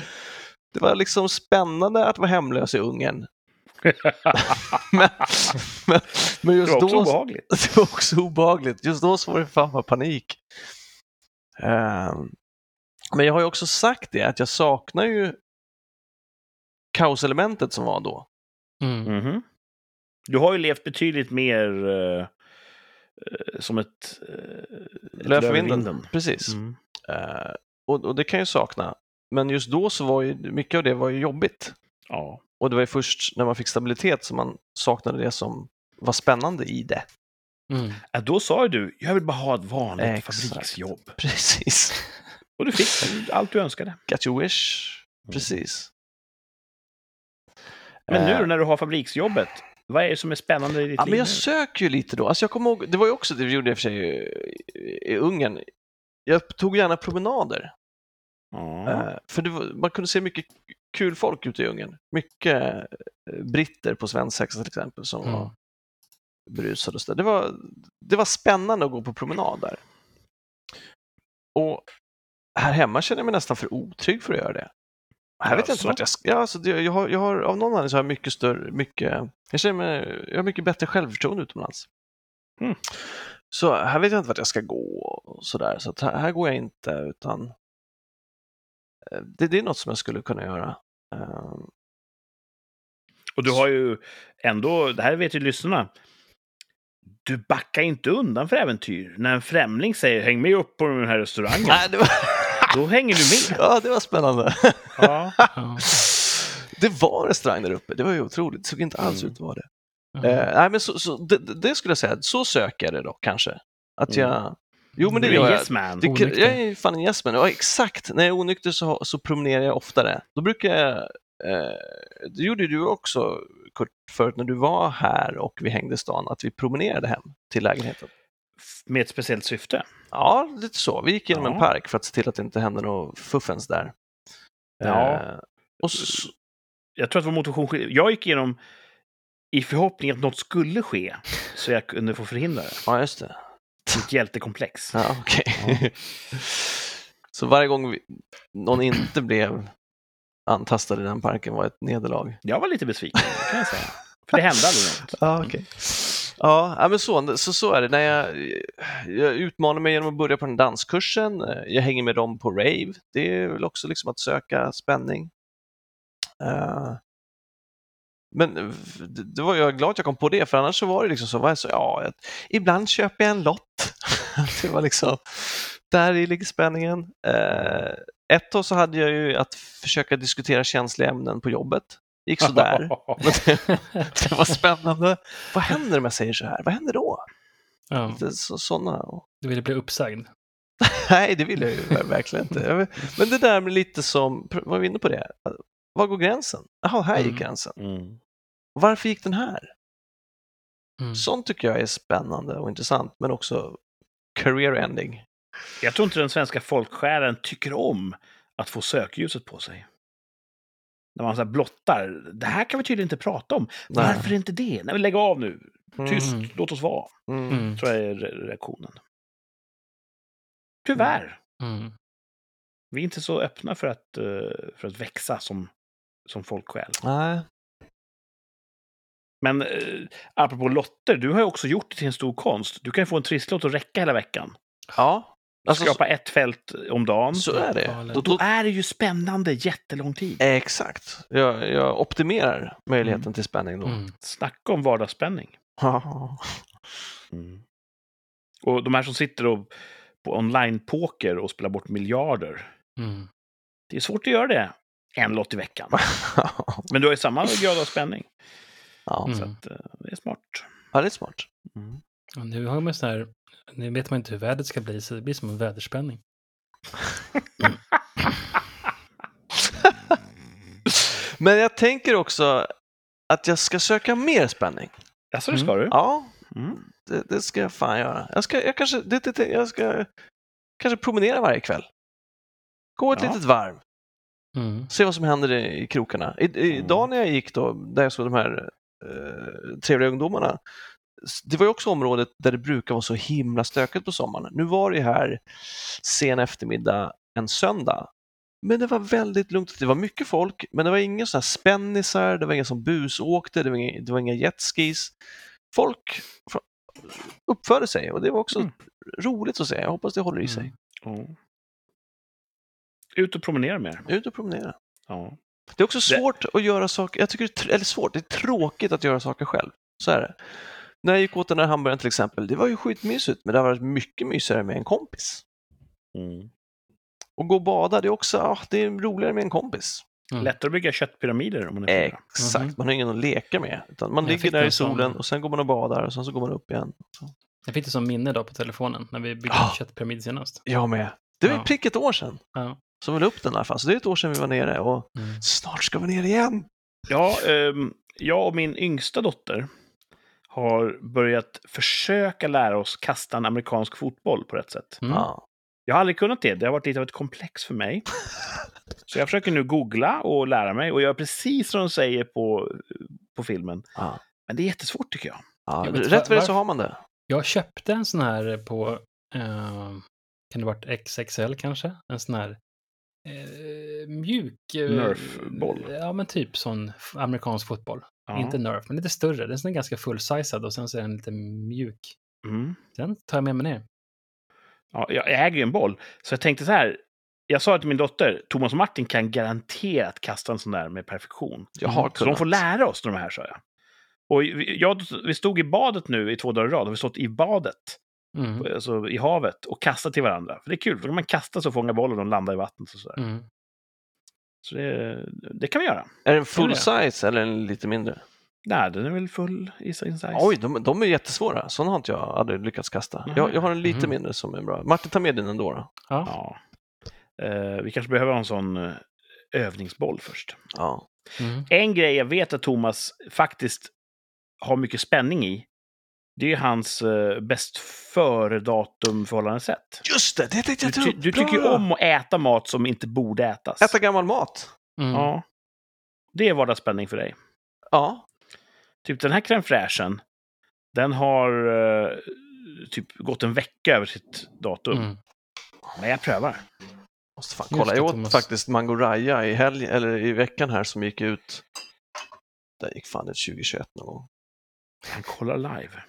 Det var liksom spännande att vara hemlös i Ungern. Men, men, men Det just var också då... obehagligt. Det var också obehagligt. Just då så var det fan vad panik. Ehm, men jag har ju också sagt det, att jag saknar ju kaoselementet som var då. Mm. Mhm. Du har ju levt betydligt mer eh, som ett... Uh, Löv för vinden. Precis. Mm. Eh, och, och det kan jag ju sakna. Men just då så var ju mycket av det var ju jobbigt. Ja. Och det var ju först när man fick stabilitet som man saknade det som var spännande i det. Mm. Ja, Då sa ju du, jag vill bara ha ett vanligt Exakt. fabriksjobb. Precis. Och du fick allt du önskade. Got your wish. Precis. Men nu Eh, då, när du har fabriksjobbet, vad är det som är spännande i ditt Ja, liv men jag nu? söker ju lite då. Alltså jag kommer ihåg, det var ju också det vi gjorde i och för sig i- i Ungern. Jag tog gärna promenader. Ja. Eh, För var, man kunde se mycket kul folk ute i Ungern. Mycket eh, britter på svensexa till exempel som Mm. var berusade och så. Det var, det var spännande att gå på promenad där. Och här hemma känner jag mig nästan för otrygg för att göra det. Här vet jag inte vart jag ska. Ja, alltså det, jag, har, jag har, av någon anledning så har jag mycket större, mycket, jag känner mig, jag har mycket bättre självförtroende utomlands. Mm. Så här vet jag inte vart jag ska gå och sådär. Så här, här går jag inte utan det, det är något som jag skulle kunna göra. Eh, Och du har ju ändå, det här vet ju lyssnarna, du backar inte undan för äventyr. När en främling säger häng med upp på den här restaurangen, Nej, det var... då hänger du med. ja, det var spännande. Ja. Det var en restaurang där uppe, det var ju otroligt. Det såg inte alls Mm. ut att vara det. Ja. Eh, nej, men så, så, det, det skulle jag säga, så söker jag det då kanske. Att Mm. Jag... Jo, men det gör en jag. yes. Det, Onykter. jag är fan en yes man. Ja, exakt. När jag är onykter så, så promenerar jag oftare. Då brukar jag... Eh, det gjorde du också, Kurt, förut när du var här och vi hängde i stan, att vi promenerade hem till lägenheten. Med ett speciellt syfte. Ja, lite så. Vi gick genom Ja. en park för att se till att det inte hände något fuffens där. Ja. Eh, och så, Jag tror att vår motivation Jag gick igenom i förhoppning att något skulle ske, så jag kunde få förhindra det. ja, just det. Mitt hjältekomplex. Ja, okej. så varje gång vi, någon inte blev antastad i den parken var ett nederlag? Jag var lite besviken, kan jag säga. För det hände aldrig något. Ja, okej. Ja, men så, så, så är det. När jag, jag utmanar mig genom att börja på den danskursen. Jag hänger med dem på rave. Det är väl också liksom att söka spänning. Eh, men eh, det det var jag glad att jag kom på det, för annars så var det liksom så, var jag så ja, att ibland köper jag en lott. det var liksom, där i ligger spänningen. Eh, ett tag så hade jag ju att försöka diskutera känsliga ämnen på jobbet. Gick sådär. Men det, det var spännande. Vad händer om jag säger så här? Vad händer då? Ja. Det så, såna. Du ville bli uppsagd. Nej, det vill jag ju ver- verkligen inte. Jag Men det där med lite som, var vi inne på det? Var går gränsen? Jaha, här gick Mm. gränsen. Mm. Varför gick den här? Mm. Sånt tycker jag är spännande och intressant, men också career ending. Jag tror inte den svenska folksjälen tycker om att få sökljuset på sig. När man så här blottar. Det här kan vi tydligen inte prata om. Nej. Varför inte det? Nej, lägg av nu. Tyst, Mm. låt oss vara. Mm. Tror jag är re- reaktionen. Tyvärr. Mm. Vi är inte så öppna för att, eh, för att växa som, som folksjäl. Nej. Men eh, apropå lotter, du har ju också gjort det till en stor konst. Du kan ju få en trisslott att räcka hela veckan. Ja, alltså, Skapa ett fält om dagen. så är det. Då, Då är det ju spännande jättelång tid. exakt. Jag, jag optimerar möjligheten till spänning då. Mm. Snacka om vardagsspänning. Ja. Och de här som sitter och, på online-poker och spelar bort miljarder. Mm. Det är svårt att göra det en lott i veckan. Men du har ju samma grad av spänning. ja. Mm. Så att, eh, det är smart. ja, det är smart. Och nu har man så här, nu vet man inte hur vädret ska bli, så det blir som en väderspänning. Men jag tänker också att jag ska söka mer spänning. Jaså, det ska du? Ja, Mm. det, det ska jag fan göra. Jag ska, jag kanske, det, det, det, jag ska kanske promenera varje kväll. Gå ett Ja. litet varv, Mm. se vad som händer i, i krokarna. I, i, Mm. Idag när jag gick då, där jag såg de här eh, trevliga ungdomarna, det var ju också området där det brukar vara så himla stökigt på sommaren. Nu var det ju här sen eftermiddag en söndag. Men det var väldigt lugnt. Det var mycket folk, men det var inga sådana här spännisar, det var inga som busåkte, det var inga, det var inga jetskis. Folk uppförde sig och det var också Mm. roligt att se. Jag hoppas det håller i sig. Mm. Ut och promenera mer. Ut och promenera. Ja. Det är också svårt att göra saker, jag tycker det är, eller svårt, det är tråkigt att göra saker själv. Så är det. När jag gick åt den där hamburgaren till exempel, det var ju skitmysigt, men det har varit mycket mysigare med en kompis. Mm. Och gå och bada, det är också, ah, det är roligare med en kompis. Mm. Lättare att bygga köttpyramider om man är fyra. Exakt, Mhm. man har ingen att leka med. Utan man Jag ligger där i solen och sen går man och badar och sen så går man upp igen. Så. Jag fick det som minne då på telefonen när vi byggde Ah. köttpyramid senast. Jag med. Det var ju Ja. prick ett år sedan Ja. Som vi la upp den i alla fall. Så det är ett år sedan vi var nere och Mm. snart ska vi ner igen. Ja, ehm, jag och min yngsta dotter har börjat försöka lära oss kasta en amerikansk fotboll på rätt sätt. Mm. Ja. Jag har aldrig kunnat det. Det har varit lite av ett komplex för mig. Så jag försöker nu googla och lära mig och göra precis som de säger på, på filmen. Ja. Men det är jättesvårt tycker jag. Ja, Jag vet rätt för det så har man det. Jag köpte en sån här på, eh, kan det varit XXL kanske? En sån här eh, mjuk... eh, Nerf-boll. Ja, men typ sån amerikansk fotboll. Ja. Inte Nerf, men lite större. Den är ganska full-sized och sen så är den lite mjuk. Mm. Den tar jag med mig ner. Ja, jag äger ju en boll, så jag tänkte så här. Jag sa till min dotter, Thomas och Martin kan garanterat kasta en sån där med perfektion. Jag har Mm. Så de får lära oss de här, sa jag. Och vi, jag, vi stod i badet nu i två dagar i rad. Har vi stått i badet, Mm. alltså i havet, och kastat till varandra. För det är kul, för då kan man kasta så fånga bollen och landa i vattnet. Och sådär. Mm. Så det, det kan vi göra. Är den full size eller en lite mindre? Nej, den är väl full i sin size. Oj, de, de är jättesvåra. Sådana har inte jag aldrig lyckats kasta. Jag, jag har en lite Mhm. mindre som är bra. Martin, ta med din ändå. Då. Ja. Ja. Eh, vi kanske behöver ha en sån eh, övningsboll först. Ja. Mm. En grej jag vet att Thomas faktiskt har mycket spänning i, det är hans eh, bäst före-datum förhållandesätt. Just det, det tänkte Du, jag ta ty, upp. du tycker ju om att äta mat som inte borde ätas. Äta gammal mat. Mm. Ja. Det är vardagsspänning för dig. Ja. Typ den här crème fraîchen, den har eh, typ gått en vecka över sitt datum. Mm. Men jag prövar. Måste fan kolla. Jag åt Thomas. faktiskt Mango Raya i, helg, eller i veckan här som gick ut. Den gick fan ett 2021 någon gång. Han kollar live.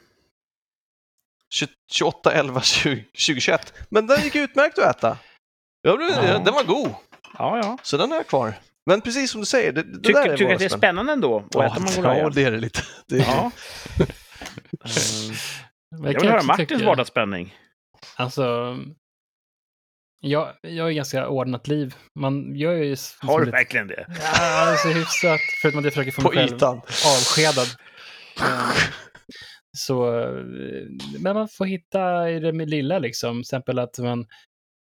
28, 11, 20, 2021. Men den gick utmärkt att äta. Jag blev, Ja. Den var god, Ja, ja. så den är jag kvar. Men precis som du säger, det, det där Tycker, är tycker att det är spännande ändå att Ja, äta mangolaya? Ja, det är det lite. Det är, Ja. Jag kan vill höra Martins vardagsspänning. Alltså, jag, jag har ganska ordnat liv. Man gör ju... Har du lite- verkligen det? Ja, alltså hyfsat. Förutom att jag försöker få mig själv ytan. avskedad. Så, eh, men man får hitta i det med lilla liksom. Till exempel att man,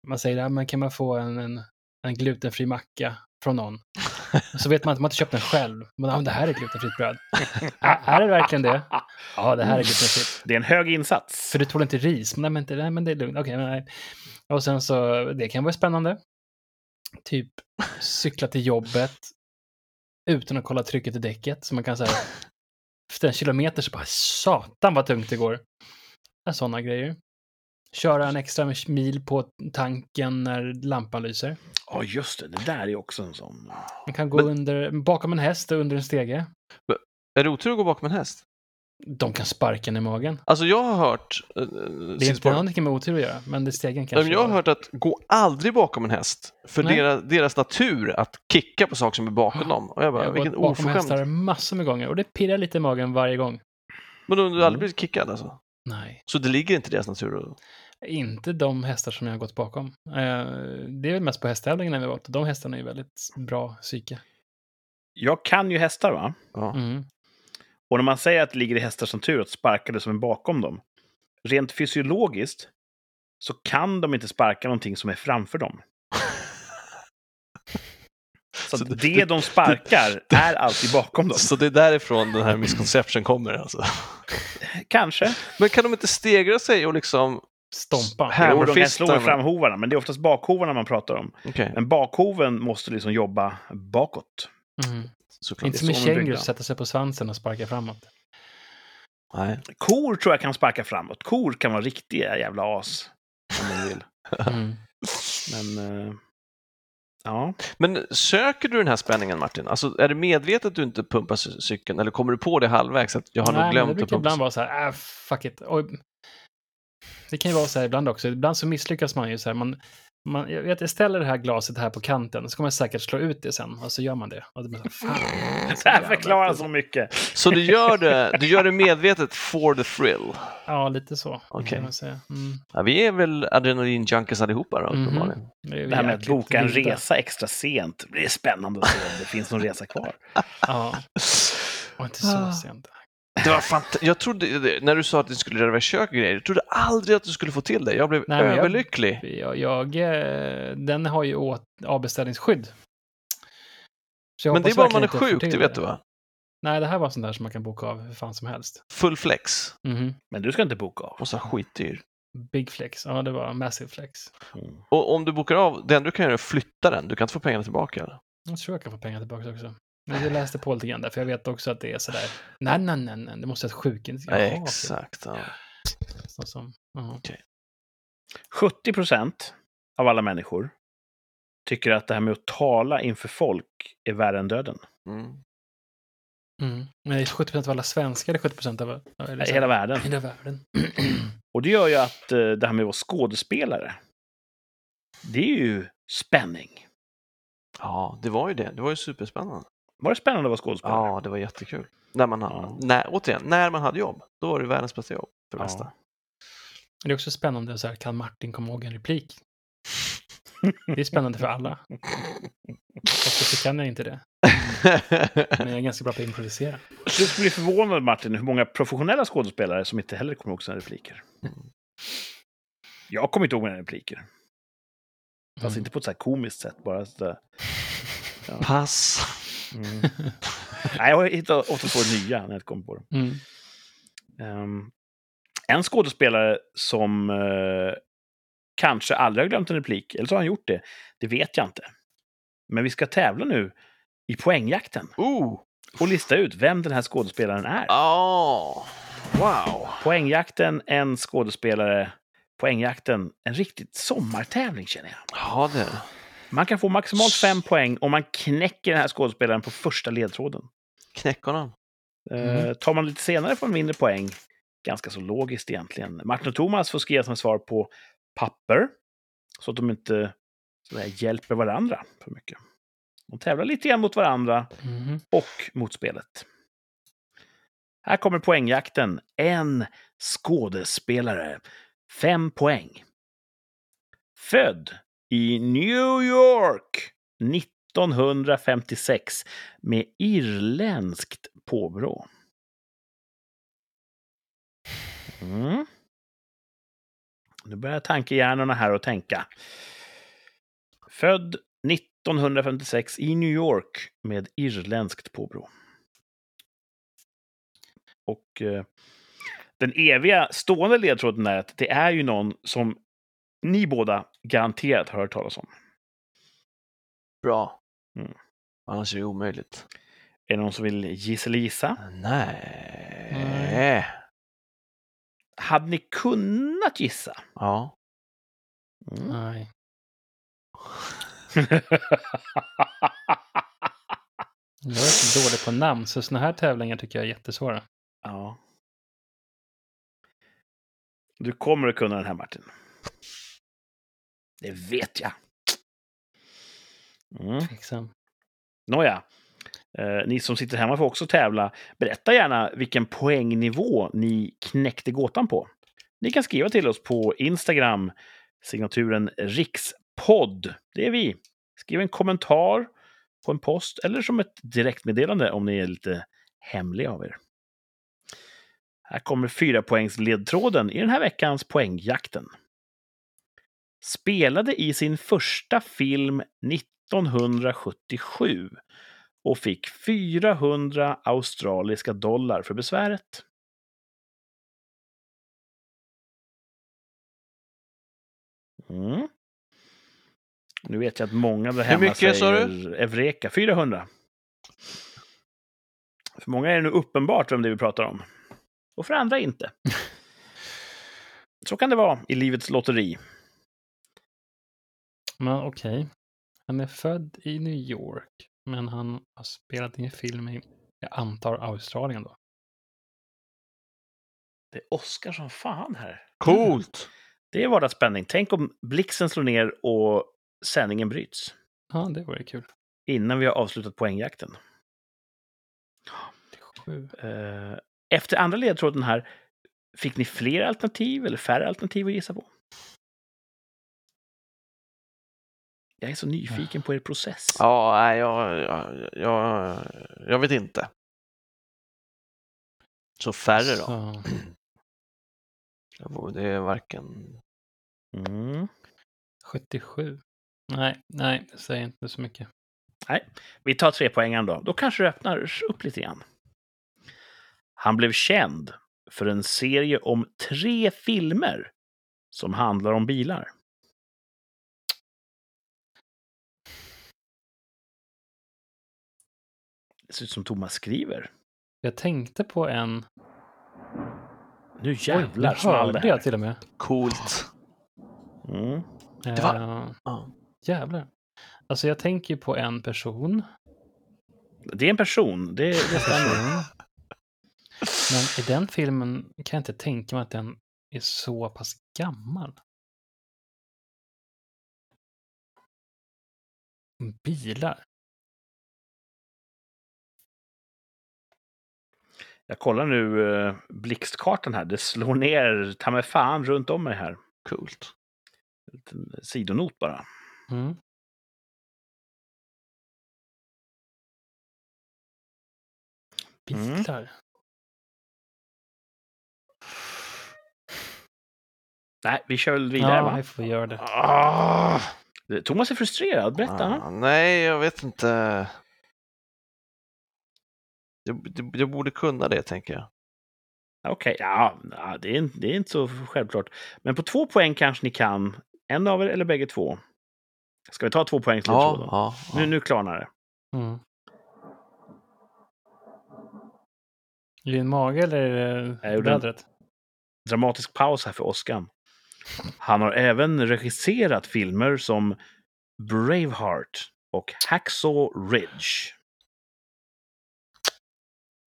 man säger, ja, men kan man få en, en, en glutenfri macka från någon? Så vet man att man inte köpt den själv. Men men det här är glutenfritt bröd. Ja, är det verkligen det? Ja, det här är glutenfritt. Det är en hög insats. För du tål inte ris? Nej, men, inte, nej, men det är lugnt. Okej, men nej. Och sen så, det kan vara spännande. Typ cykla till jobbet utan att kolla trycket i däcket. Så man kan säga, efter en kilometer så bara satan vad tungt det går. Sådana grejer. Köra en extra mil på tanken när lampan lyser. Ja, just det. Det där är också en sån. Man kan gå Men- under, bakom en häst och under en stege. är det otur att gå bakom en häst? De kan sparka en i magen. Alltså jag har hört... eh, Det är inte någonting med otur att göra, men det är stegen kanske. jag har hört att gå aldrig bakom en häst. För Nej. deras, deras natur att kicka på saker som är bakom dem. Och jag Jag bara, har vilken gått bakom hästar massor med gånger och det pirrar lite i magen varje gång. Men du har Mm. aldrig blivit kickad alltså? Nej, Så det ligger inte i deras natur? att- inte de hästar som jag har gått bakom. Eh, det är väl mest på hästtävlingarna vi har varit. De hästarna är ju väldigt bra psyke. Jag kan ju hästar, va? Ja. Mm. Och när man säger att det ligger i hästars natur att sparka det som är bakom dem, rent fysiologiskt så kan de inte sparka någonting som är framför dem. Så, Så det- det, de sparkar är alltid bakom dem. Så det är därifrån den här misconception kommer alltså. Kanske. Men kan de inte stegra sig och liksom... Stompa. Här- Jo, de kan slå i framhovarna, men det är oftast bakhovarna man pratar om. Okej, Men bakhoven måste liksom jobba bakåt. Mm. Såklart. Inte är som byggda. känguru, sätta sig på svansen och sparka framåt. Nej. Kor tror jag kan sparka framåt. Kor kan vara riktiga jävla as. Om de vill. Mm. Men... eh, ja. Men söker du den här spänningen Martin? Alltså är det medvetet att du inte pumpar cy- cykeln eller kommer du på det halvvägs? Att jag har Nej, nog glömt det att brukar pumpa ibland vara så här, äh, fuck it. Och det kan ju vara så här ibland också. Ibland så misslyckas man ju så här. Man, man, jag vet, jag ställer det här glaset här på kanten, så kommer jag säkert slå ut det sen. Och så gör man det. Och det så, fan, Det här förklarar så mycket. Så du gör, det, du gör det medvetet for the thrill? Ja, lite så. Säga. Mm. Ja, vi är väl adrenalin-junkies allihopa då, Mhm. uppenbarligen. Det, är Det här med att boka en resa extra sent. Det är spännande att se om det finns någon resa kvar. Ja, och inte så Ah. sent. Det var fant- jag trodde, när du sa att du skulle röra kök och grejer, jag trodde aldrig att du skulle få till det. Jag blev Nej, jag- överlycklig. Jag, jag, eh, den har ju åt avbeställningsskydd. Så jag Men det är bara om man är sjuk, det vet du va? Nej, det här var sånt där som man kan boka av hur fan som helst. Full flex. Mhm. Men du ska inte boka av. Och så skitdyr. Big flex. Ja, det var massive flex. Mm. Och om du bokar av, det enda du kan göra är att flytta den. Du kan inte få pengarna tillbaka. Eller? Jag tror jag kan få pengar tillbaka också. Men jag läste på lite grann där, för jag vet också att det är sådär. Nej, nej, nej, nej, det måste vara ett sjukintyg. Okej. Exakt. Ja. Så som, jaha. 70 procent av alla människor tycker att det här med att tala inför folk är värre än döden. Mm. Mm. Men det är 70 procent av alla svenskar, eller 70 procent av eller I så- hela världen. hela världen. Och det gör ju att eh, det här med att vara skådespelare, det är ju spänning. Ja, det var ju det. Det var ju superspännande. Var det spännande att vara skådespelare? Ja, det var jättekul. När man, hade, Ja. när, återigen, när man hade jobb, då var det världens bästa jobb för det Ja. mesta. Det är också spännande, så här, kan Martin komma ihåg en replik? Det är spännande för alla. Fast så kan jag inte det. Men jag är ganska bra på att improvisera. Du skulle bli förvånad, Martin, hur många professionella skådespelare som inte heller kommer ihåg sina repliker. Jag kommer inte ihåg mina repliker. Fast Mm. inte på ett så här komiskt sätt, bara så där. Pass. Mm. Nej, jag hittar ofta på nya när jag kommer på dem. Mm. Ehm, en skådespelare som eh, kanske aldrig har glömt en replik, eller så har han gjort det, det vet jag inte. Men vi ska tävla nu i poängjakten Oh! och lista ut vem den här skådespelaren är. Oh. Wow! Poängjakten, en skådespelare. Poängjakten, en riktigt sommartävling känner jag. Ja, det är det. Man kan få maximalt fem poäng om man knäcker den här skådespelaren på första ledtråden. Knäck honom. Eh, Mm. tar man lite senare får man mindre poäng. Ganska så logiskt egentligen. Martin och Thomas får skriva sina svar på papper. Så att de inte så där, hjälper varandra för mycket. De tävlar lite grann mot varandra Mhm. och mot spelet. Här kommer poängjakten. En skådespelare. Fem poäng. Född i New York 1956 med irländskt påbrå. Mm. Nu börjar tankehjärnorna här att tänka. Född 1956 i New York med irländskt påbrå. Och eh, den eviga stående ledtråden är att det är ju någon som ni båda garanterat har hört talas om. Bra. Mm. Annars är det omöjligt. Är det någon som vill gissa eller gissa? Nej. Nej. Hade ni kunnat gissa? Ja. Mm. Nej. Jag är så dålig på namn, så såna här tävlingar tycker jag är jättesvåra. ja. Du kommer att kunna den här, Martin. Det vet jag. Mm. Tveksam. Nåja. Eh, ni som sitter hemma får också tävla. Berätta gärna vilken poängnivå ni knäckte gåtan på. Ni kan skriva till oss på Instagram, signaturen rikspodd. Det är vi. Skriv en kommentar på en post eller som ett direktmeddelande om ni är lite hemliga av er. Här kommer fyra poängs ledtråden i den här veckans poängjakten. Spelade i sin första film 1977 och fick 400 australiska dollar för besväret. Mm. Nu vet jag att många där hemma mycket, säger Eureka. 400. För många är det nu uppenbart vem det är vi pratar om. Och för andra inte. Så kan det vara i livets lotteri. Men okej. Han är född i New York, men han har spelat in film i, jag antar, Australien då. Det är Oscar som fan här. Coolt! Det är vardagsspänning. Tänk om blixten slår ner och sändningen bryts. Ja, det vore kul. Innan vi har avslutat poängjakten. Eh, Efter andra ledtråden här, fick ni fler alternativ eller färre alternativ att gissa på? Jag är så nyfiken på er process. Ja, nej, jag, jag, jag, jag vet inte. Så färre då? Så, Det är varken... Mm. 77. Nej, nej, det säger inte så mycket. Vi tar tre poängen då. Då kanske det öppnar upp lite grann. Han blev känd för en serie om tre filmer som handlar om bilar. Ser ut som Thomas skriver. Jag tänkte på en... Nu Oj, jävlar nu small det jag till och med. Coolt. Mm. Det var- Eh, Ja. jävlar. Alltså jag tänker på en person. Det är en person, det, det stämmer. person. Men i den filmen kan jag inte tänka mig att den är så pass gammal. Bilar. Jag kollar nu eh, blixtkartan här. Det slår ner ta mig fan runt om mig här. Coolt. En liten sidonot bara. Mm. Mm. Bilar. Nej, vi kör väl vidare Ja, va? vi får göra det. Ah! Thomas är frustrerad, berätta. Ah, nej, jag vet inte. Jag, borde kunna det, tänker jag. Okej, ja, ja det, är, inte- det är inte så självklart. Men på två poäng kanske ni kan. En av er eller bägge två. Ska vi ta två poäng Ja, ja, ja, ja. Nu, nu klarnar det. Mm. Är det en mage eller är det gjorde en- vädret? Dramatisk paus här för Oskar. Han har även regisserat filmer som Braveheart och Hacksaw Ridge.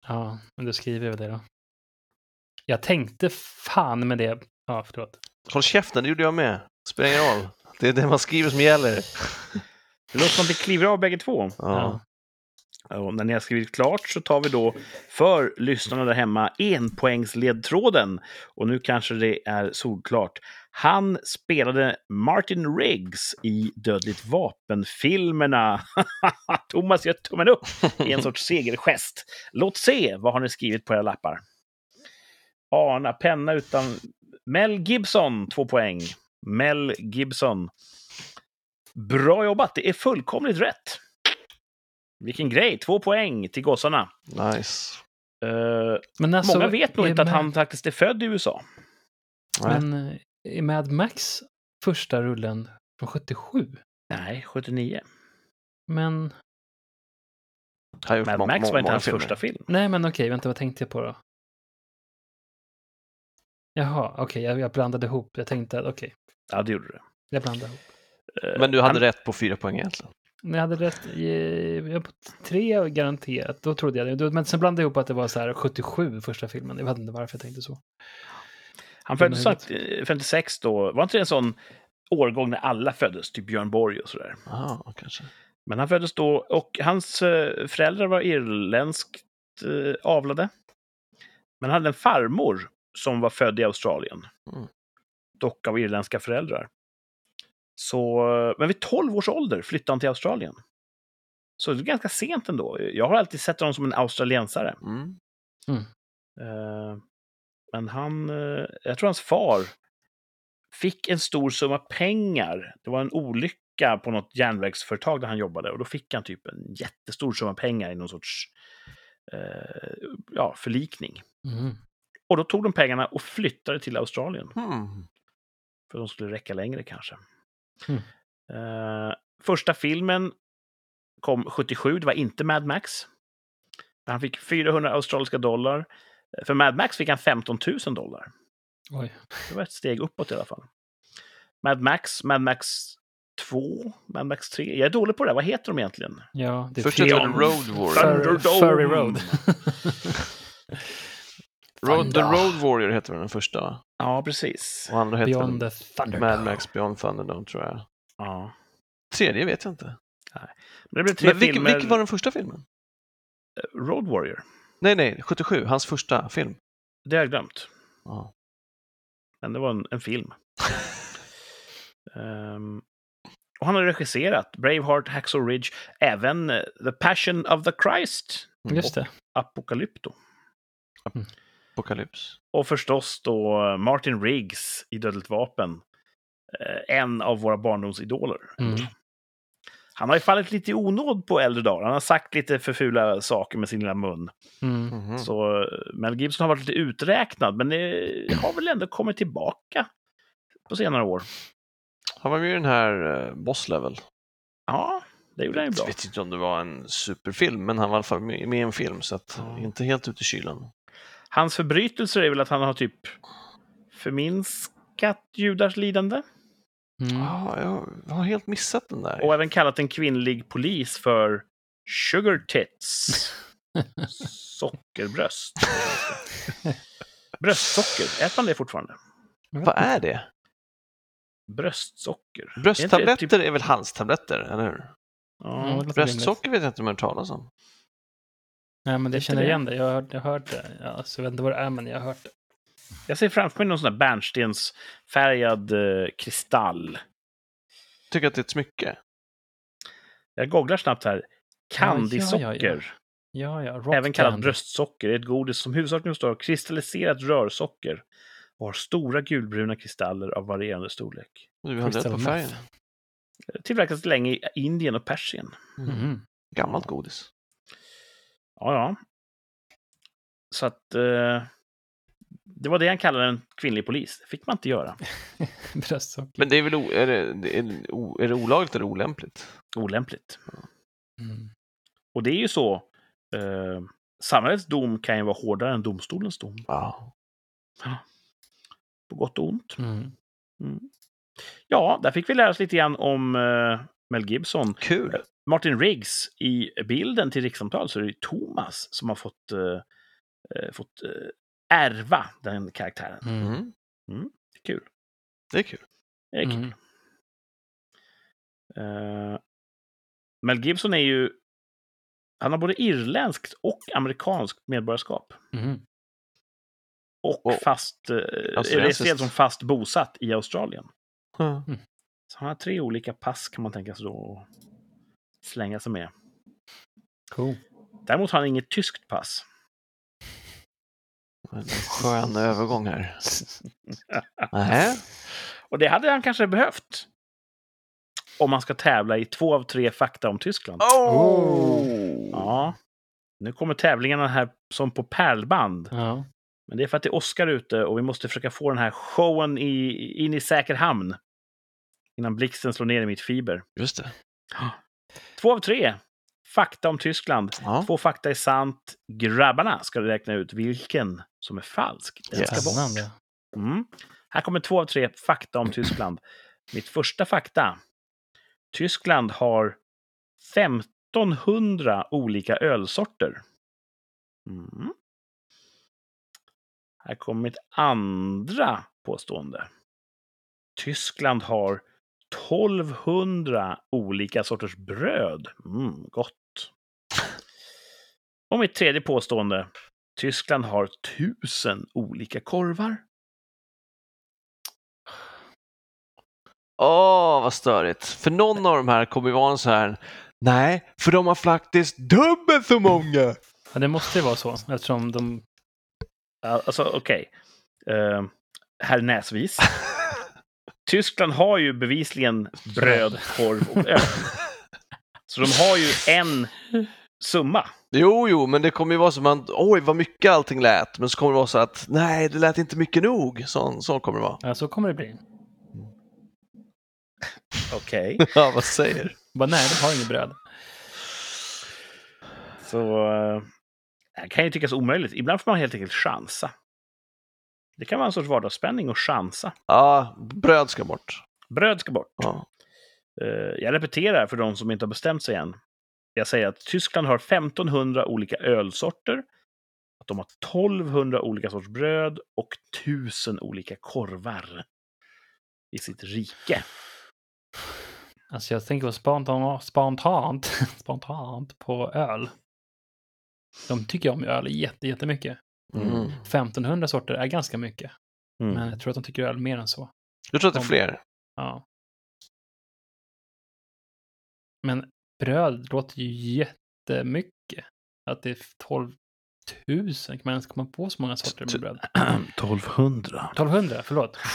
Ja, men då skriver jag det då. Jag tänkte fan med det. Ja, förlåt. Håll käften, det gjorde jag med. Spelar ingen roll. Det är det man skriver som gäller. Det låter som att vi kliver av bägge två. Ja. Och när ni har skrivit klart så tar vi då för lyssnarna där hemma enpoängsledtråden. Och nu kanske det är solklart. Han spelade Martin Riggs i Dödligt vapen-filmerna. Thomas gör tummen upp i en sorts segergest. Låt se, vad har ni skrivit på era lappar? Ana, penna utan... Mel Gibson, två poäng. Mel Gibson. Bra jobbat, det är fullkomligt rätt. Vilken grej, två poäng till gossarna. Nice. Eh, Men alltså, många vet nog inte att han faktiskt är född i USA. Men är Mad Max första rullen från 77? Nej, 79. Men, Mad Max var inte hans filmer. första film. nej men okej, vänta vad tänkte jag på då? Jaha, okej, jag, jag blandade ihop. Jag tänkte, okej, Ja, det gjorde det. jag blandade ihop. Eh, Men du hade han, rätt på fyra poäng egentligen. Jag hade rätt, jag var på tre garanterat, då trodde jag det. Men sen blandade jag ihop att det var så här 77 första filmen. Jag vet inte varför jag tänkte så. Han föddes Dum i sagt, eh, 56 då. Var inte det en sån årgång när alla föddes? Typ Björn Borg och sådär. Ja, kanske. Men han föddes då och hans eh, föräldrar var irländskt eh, avlade. Men han hade en farmor som var född i Australien. Mm. Dock av irländska föräldrar. Så, men vid 12 års ålder flyttade han till Australien. Så det är ganska sent ändå. Jag har alltid sett honom som en australiensare. Mm. Eh, Men han, eh, jag tror hans far fick en stor summa pengar. Det var en olycka på något järnvägsföretag där han jobbade och då fick han typ en jättestor summa pengar i någon sorts eh, ja, förlikning. Mm. Och då tog de pengarna och flyttade till Australien. Hmm. För de skulle räcka längre kanske. Mm. Eh, första filmen kom 77, det var inte Mad Max. Han fick 400 australiska dollar. För Mad Max fick han 15 000 dollar. Oj. Det var ett steg uppåt i alla fall. Mad Max, Mad Max 2, Mad Max 3. Jag är dålig på det. här. Vad heter de egentligen? Ja, det är Först heter det Road Warrior. Fur- Thunderdome. Furry Road. Road, The. Road Warrior heter den första. Ja, precis. Och andra heter Beyond the Thunder. Mad Max Beyond Thunderdome, tror jag. Ja. Tredje vet jag inte. Men det blev tre Men vilken, filmer. vilken var den första filmen? Road Warrior. Nej, nej, 77, hans första film. Det har jag glömt. Ja. Men det var en, en film. Ehm, och han har regisserat Braveheart, Hacksaw Ridge, även eh, The Passion of the Christ, Just det. Apocalypto. Apocalyps. Och förstås då Martin Riggs i Dödligt vapen. Eh, En av våra barndomsidoler. Mm. Han har ju fallit lite i onåd på äldre dagar. Han har sagt lite för fula saker med sin lilla mun. Mm. Mhm. Så eh, Mel Gibson har varit lite uträknad, men det har väl ändå kommit tillbaka på senare år. Han var med i den här uh, Boss Level. Ja, det gjorde han ju bra. Jag vet inte om det var en superfilm, men han var i alla fall med i en film, så att Ja. inte helt ute i kylan. Hans förbrytelser är väl att han har typ förminskat judars lidande. Mm. Ja, jag har helt missat den där. Och även kallat en kvinnlig polis för sugar tits. Sockerbröst. Bröstsocker, äter man det fortfarande? Vad är det? Bröstsocker. Är inte det Brösttabletter typ- är väl halstabletter, eller hur? Ja, rimligt. Bröstsocker vet jag inte om jag har talas om. Nej, men det känner det? igen det. Jag har hört, jag har hört det. Ja, så jag vet inte vad det är, men jag har hört det. Jag ser framför mig någon sån där bärnstensfärgad eh, kristall. Tycker att det är ett smycke. Jag googlar snabbt här. Candysocker. ja, ja, Ja, ja. Även kallat candy. bröstsocker, är ett godis som huvudsakligen består av kristalliserat rörsocker och har stora gulbruna kristaller av varierande storlek. Du Crystal på färgen. Tillverkats länge i Indien och Persien. Mhm. Gammalt godis. Ja, ja. Så att... Eh, det var det han kallade en kvinnlig polis. Det fick man inte göra. Men det är väl o, är det, det är, o, är det olagligt eller olämpligt? Olämpligt. Mm. Och det är ju så. Eh, samhällets dom kan ju vara hårdare än domstolens dom. Ja. På gott och ont. Mm. Mm. Ja, där fick vi lära oss lite grann om eh, Mel Gibson. Kul. Martin Riggs i bilden till rikssamtal så är det Thomas som har fått, eh, eh, fått eh, ärva den karaktären. Mm. Mm. Kul. Det är kul. Det är kul. Mm. Eh, Mel Gibson är ju... Han har både irländskt och amerikanskt medborgarskap. Mm. Och Och fast, eh, är australiskt. registrerad som fast bosatt i Australien. Så han har tre olika pass kan man tänka sig då att slänga sig med. Cool. Däremot har han inget tyskt pass. En skön övergång här. Nej. Och det hade han kanske behövt. Om man ska tävla i två av tre fakta om Tyskland. Oh! Ja. Nu kommer tävlingarna här som på pärlband. Ja. Men det är för att det är Oscar ute och vi måste försöka få den här showen i, in i säker hamn. Innan blixten slår ner i mitt fiber. Just det. Två av tre. Fakta om Tyskland. Ja. Två fakta är sant. Grabbarna ska räkna ut vilken som är falsk. Den Yes. ska bort. Mm. Här kommer två av tre fakta om Tyskland. Mitt första fakta. Tyskland har 1500 olika ölsorter. Mm. Här kommer mitt andra påstående. Tyskland har 1200 olika sorters bröd. Mm, gott. Och mitt tredje påstående. Tyskland har tusen olika korvar. Åh, vad störigt. För någon av de här kommer ju vara en så här, nej, för de har faktiskt dubbelt så många. Ja, det måste ju vara så eftersom de... Ja, Alltså, okej. Uh, herr Näsvis. Tyskland har ju bevisligen bröd, korv och öl. Så de har ju en summa. Jo, jo, men det kommer ju vara som att, oj, vad mycket allting lät. Men så kommer det vara så att, nej, det lät inte mycket nog. Så, så kommer det vara. Ja, så kommer det bli. Okej. Ja, vad säger Bara, nej, de har inget bröd. Så uh, det kan ju tyckas omöjligt. Ibland får man helt enkelt chansa. Det kan vara en sorts vardagsspänning att chansa. Ja, bröd ska bort. Bröd ska bort. Ja. Eh, jag repeterar för de som inte har bestämt sig än. Jag säger att Tyskland har 1500 olika ölsorter. Att de har 1200 olika sorts bröd och 1000 olika korvar i sitt rike. Alltså jag tänker på spontant, spontant, spontant på öl. De tycker om öl jätte, jättemycket. Mm. 1500 sorter är ganska mycket. Mm. Men jag tror att de tycker öl mer än så. Du tror att det är fler? Ja. Men bröd låter ju jättemycket. Att det är 12 000. Kan man ens komma på så många sorter med bröd? 1200. 1200, förlåt.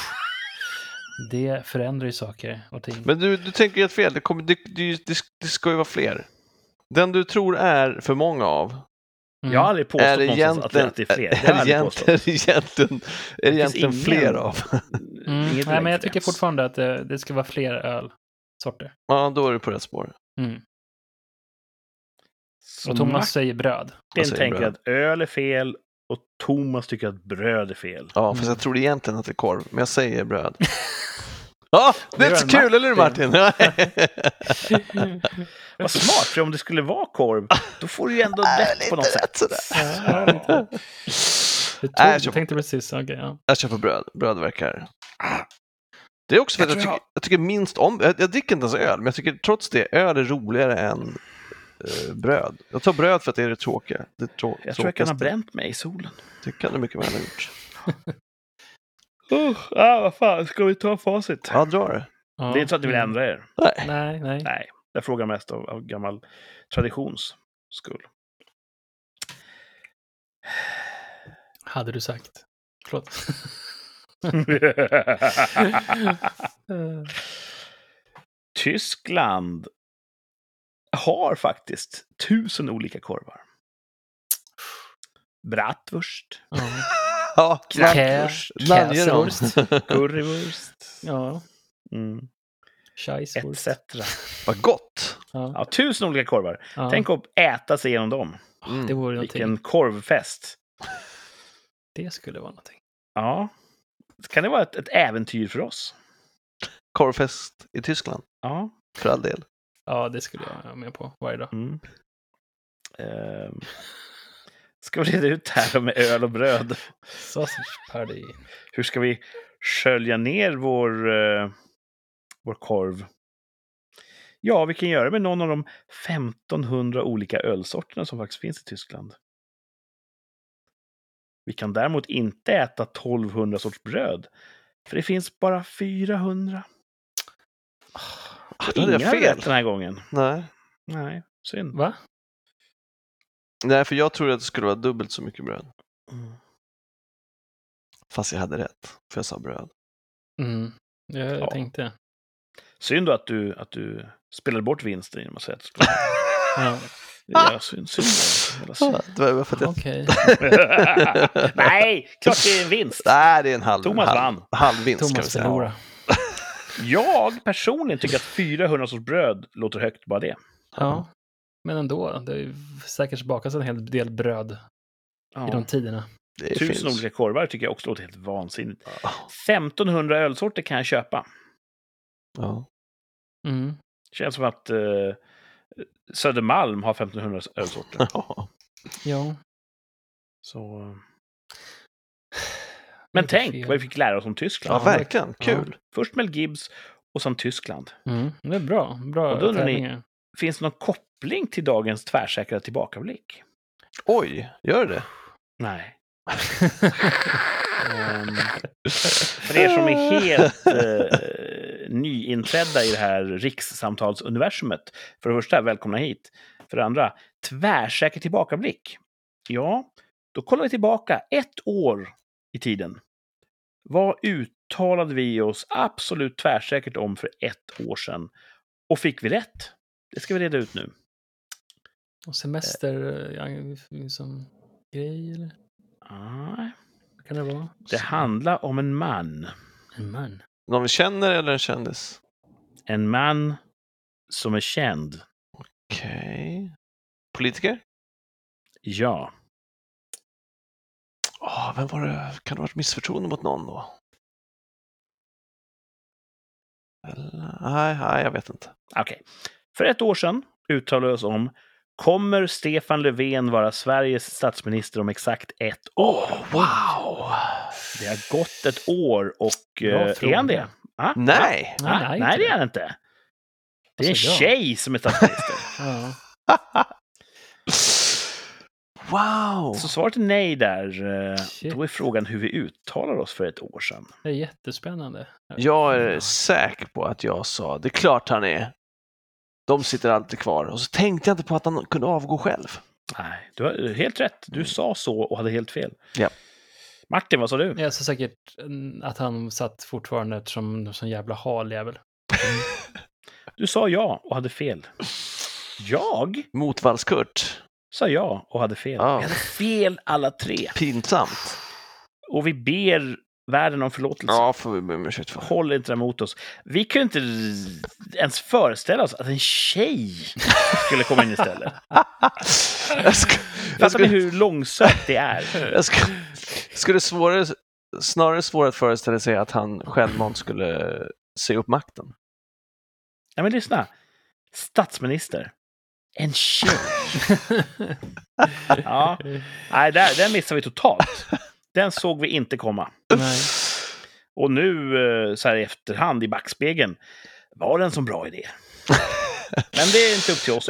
Det förändrar ju saker och ting. Men du, du tänker helt fel. Det, kommer, det, det, det, det ska ju vara fler. Den du tror är för många av, Mm. Jag har aldrig påstått är det egentligen, att det är fler. Det är det egentligen, är det egentligen, är det egentligen ingen- fler av? Mm. Inget Nej, men jag tycker fortfarande att det, det ska vara fler ölsorter. Ja, då är du på rätt spår. Mm. Så Och Thomas säger bröd. Jag säger tänker bröd. att öl är fel och Thomas tycker att bröd är fel. Ja, fast jag tror egentligen att det är korv, men jag säger bröd. Ja, det är Det så kul, eller hur Martin? Vad smart, för om det skulle vara korv, då får du ju ändå rätt på något sätt. Jag, köper- tänkte precis, okej, ja. Jag kör på bröd. Bröd verkar... Det är också för Jag att jag tycker, jag tycker minst om... Jag, jag dricker inte ens öl, men jag tycker trots det, öl är roligare än, eh, bröd. Jag tar bröd för att det är det tråkiga. Det trå- Jag tror jag kan ha tråkigaste. bränt mig i solen. Det kan du mycket väl ha gjort. Uh, ah, vad fan, ska vi ta facit? Ja, dra det. Det är inte så att ni vill ändra er. Nej. Nej, nej. Nej, jag frågar mest av, av gammal traditions skull. Hade du sagt. Förlåt. Tyskland har faktiskt tusen olika korvar. Bratwurst, ja. Ja. Käsewurst. currywurst, Ja. mm, Scheisswurst. etc. Vad gott! Ja. Ja, tusen olika korvar. Ja. Tänk att äta sig igenom dem. Mm. Det vore någonting. Vilken korvfest. Det skulle vara någonting. Ja. Kan det vara ett, ett äventyr för oss? Korvfest i Tyskland, Ja. för all del. Ja, det skulle jag vara med på varje dag. Mm. Ehm. Ska vi reda ut det här med öl och bröd? Sausage party. Hur ska vi skölja ner vår, eh, vår korv? Ja, vi kan göra det med någon av de 1500 olika ölsorterna som faktiskt finns i Tyskland. Vi kan däremot inte äta 1200 sorts bröd, för det finns bara 400. Då hade jag Ingen hade fel. rätt den här gången. Nej. Nej, synd. Va? Nej, för jag trodde att det skulle vara dubbelt så mycket bröd. Mm. Fast jag hade rätt, för jag sa bröd. Mm. Jag Ja. tänkte. Synd då att du, att du spelade bort vinsten genom att säga att det skulle Ja. Ja, synd, synd. Synd. Det var för att jag... Okej. Nej, klart det är en vinst. Nej, det är en halv, Thomas halv, vann. halvvinst kan vi Thomas säga. förlorade. Jag personligen tycker att 400 sorts bröd låter högt bara det. Ja. Men ändå, det är ju säkert bakas en hel del bröd Ja. i de tiderna. Det Tusen finns. olika korvar tycker jag också låter helt vansinnigt. Ja. 1500 ölsorter kan jag köpa. Ja. Mm. Känns som att eh, Södermalm har 1500 ölsorter. Ja. Ja. Så... Men tänk fel. vad vi fick lära oss om ja, Tyskland. verkligen. Kul. Först Mel Gibbs och sen Tyskland. Mm. Det är bra. Bra Och då undrar ni-. Finns det någon koppling till dagens tvärsäkra tillbakablick? Oj, gör det? Nej. Ehm, för er som är helt eh, nyinträdda i det här rikssamtalsuniversumet. För det första, välkomna hit. För det andra, tvärsäker tillbakablick. Ja, då kollar vi tillbaka ett år i tiden. Vad uttalade vi oss absolut tvärsäkert om för ett år sedan? Och fick vi rätt? Det ska vi reda ut nu. Och semester ja, som grej, eller? Nej, Vad kan det vara? det handlar om en man. En man. Någon vi känner eller en kändis? En man som är känd. Okej. Politiker? Ja. Vem var det? Kan det ha varit missförtroende mot någon då? Eller, nej, nej, jag vet inte. Okej. För ett år sedan uttalade vi oss om Kommer Stefan Löfven vara Sveriges statsminister om exakt ett år? wow! Det har gått ett år och Bra eh, är han det? Ah? Nej! Nej, Ah, nej, nej, det är det. han inte. Det är en Alltså, tjej som är statsminister. Ja. wow! Så svaret är nej där. Eh, Shit. Då är frågan hur vi uttalar oss för ett år sedan. Det är jättespännande. Jag är säker på att jag sa, det är klart han är. De sitter alltid kvar. Och så tänkte jag inte på att han kunde avgå själv. Nej, du har helt rätt. Du sa så och hade helt fel. Ja. Martin, vad sa du? Jag sa säkert mm, att han satt fortfarande eftersom en jävla haljävel. Du sa ja och hade fel. Jag Motvallskurt. Sa ja och hade fel. Ja. Vi hade fel alla tre. Pinsamt. Och vi ber världen om förlåtelse. Ja, får vi be om ursäkt för. Håll inte det mot oss. Vi kunde inte ens föreställa oss att en tjej skulle komma in istället. jag ska, jag Fattar ni ska, hur långsökt det är? jag ska, skulle svårare, snarare svårt att föreställa sig att han självmant skulle se upp makten. Nej, men lyssna. Statsminister. En tjej. Ja. Nej, där, den missade vi totalt. Den såg vi inte komma. Nej. Och nu, eh, så här i efterhand i backspegeln, var det en så bra idé? Men det är inte upp till oss.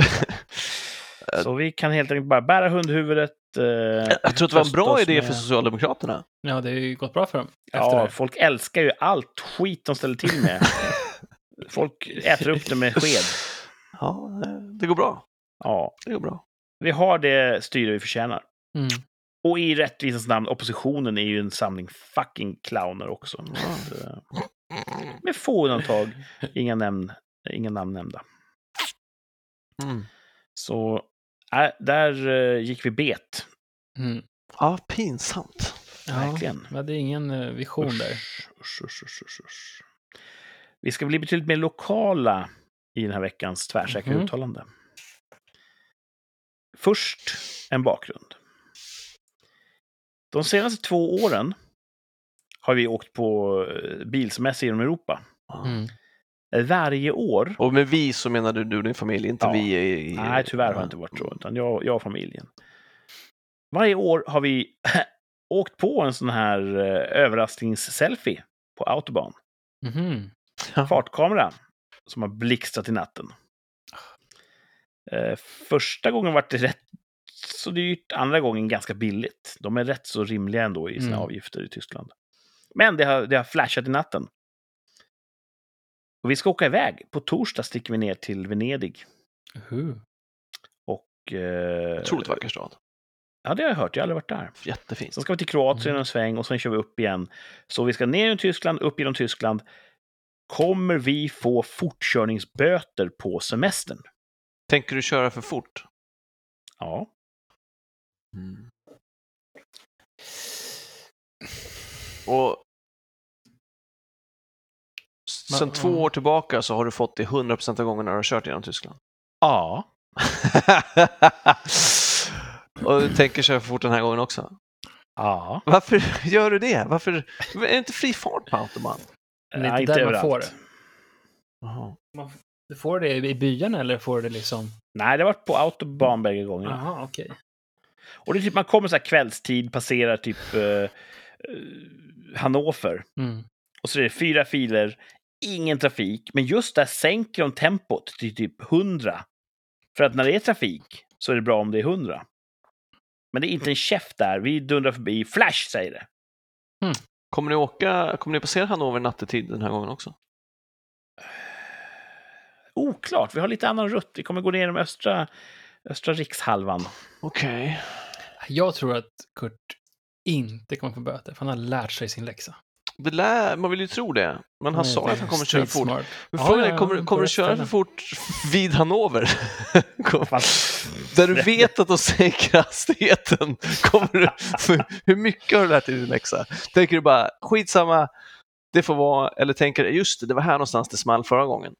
Så vi kan helt enkelt bara bära hundhuvudet. Eh, Jag tror att det var en bra idé med- för Socialdemokraterna. Ja, det har ju gått bra för dem. Ja, det. folk älskar ju allt skit de ställer till med. folk äter upp det med sked. Ja, det går bra. Ja, Det går bra. vi har det styre vi förtjänar. Mm. Och i rättvisans namn, oppositionen är ju en samling fucking clowner också. Eh, med få undantag, inga, nämn, inga namn nämnda. Mm. Så äh, där eh, gick vi bet. Mm. Ja, pinsamt. Ja, Verkligen. vi hade ingen eh, vision där. Usch, usch, usch, usch, usch, usch. Vi ska bli betydligt mer lokala i den här veckans tvärsäkra Mhm. uttalande. Först en bakgrund. De senaste två åren har vi åkt på eh, bilsemester genom Europa. Mm. Varje år Och med vi så menar du du och din familj, inte Ja. vi i... i Nej, tyvärr har det inte varit så. Utan jag, jag och familjen. Varje år har vi åkt på en sån här eh, överraskningsselfie på autobahn. Mhm. Fartkamera som har blixtrat i natten. Eh, första gången var det rätt så dyrt, andra gången ganska billigt. De är rätt så rimliga ändå i sina Mm. avgifter i Tyskland. Men det har, det har flashat i natten. Och vi ska åka iväg. På torsdag sticker vi ner till Venedig. Uhu. Och, eh, Otroligt vacker stad. Ja, det har jag hört. Jag har aldrig varit där. Jättefint. Sen ska vi till Kroatien Mm. en sväng och sen kör vi upp igen. Så vi ska ner genom Tyskland, upp genom Tyskland. Kommer vi få fortkörningsböter på semestern? Tänker du köra för fort? Ja. Och sen Men- två år tillbaka så har du fått det 100% av gångerna du har kört genom Tyskland. Ja. och du tänker köra för fort den här gången också? Ja. Varför gör du det? Varför? Är det inte fri fart på autobahn? Men det är Nej, inte där man överallt. får det. Jaha. Du får det i byarna eller får det liksom... Nej, det har varit på autobahn bägge gångerna. Jaha, okej. Och det är typ, man kommer så här kvällstid, passerar typ eh, eh, Hannover. Mm. Och så är det fyra filer, ingen trafik. Men just där sänker de tempot till typ 100. För att när det är trafik så är det bra om det är 100. Men det är inte en käft där. Vi dundrar förbi. Flash, säger det. Kommer ni åka, kommer ni passera Hannover nattetid den här gången också? Oklart. Vi har lite annan rutt. Vi kommer gå ner genom östra, östra rikshalvan. Okej. Jag tror att Kurt inte kommer få böter, för han har lärt sig sin läxa. Det lär, man vill ju tro det, men han Nej, sa att han kommer köra fort. smart. Men Ja, frågan ja, är, kommer, kommer du köra för fort vid Hannover? Där du vet att de sänker hastigheten. Kommer du, hur mycket har du lärt dig din läxa? Tänker du bara, skitsamma, det får vara, eller tänker du, just det, det var här någonstans det small förra gången.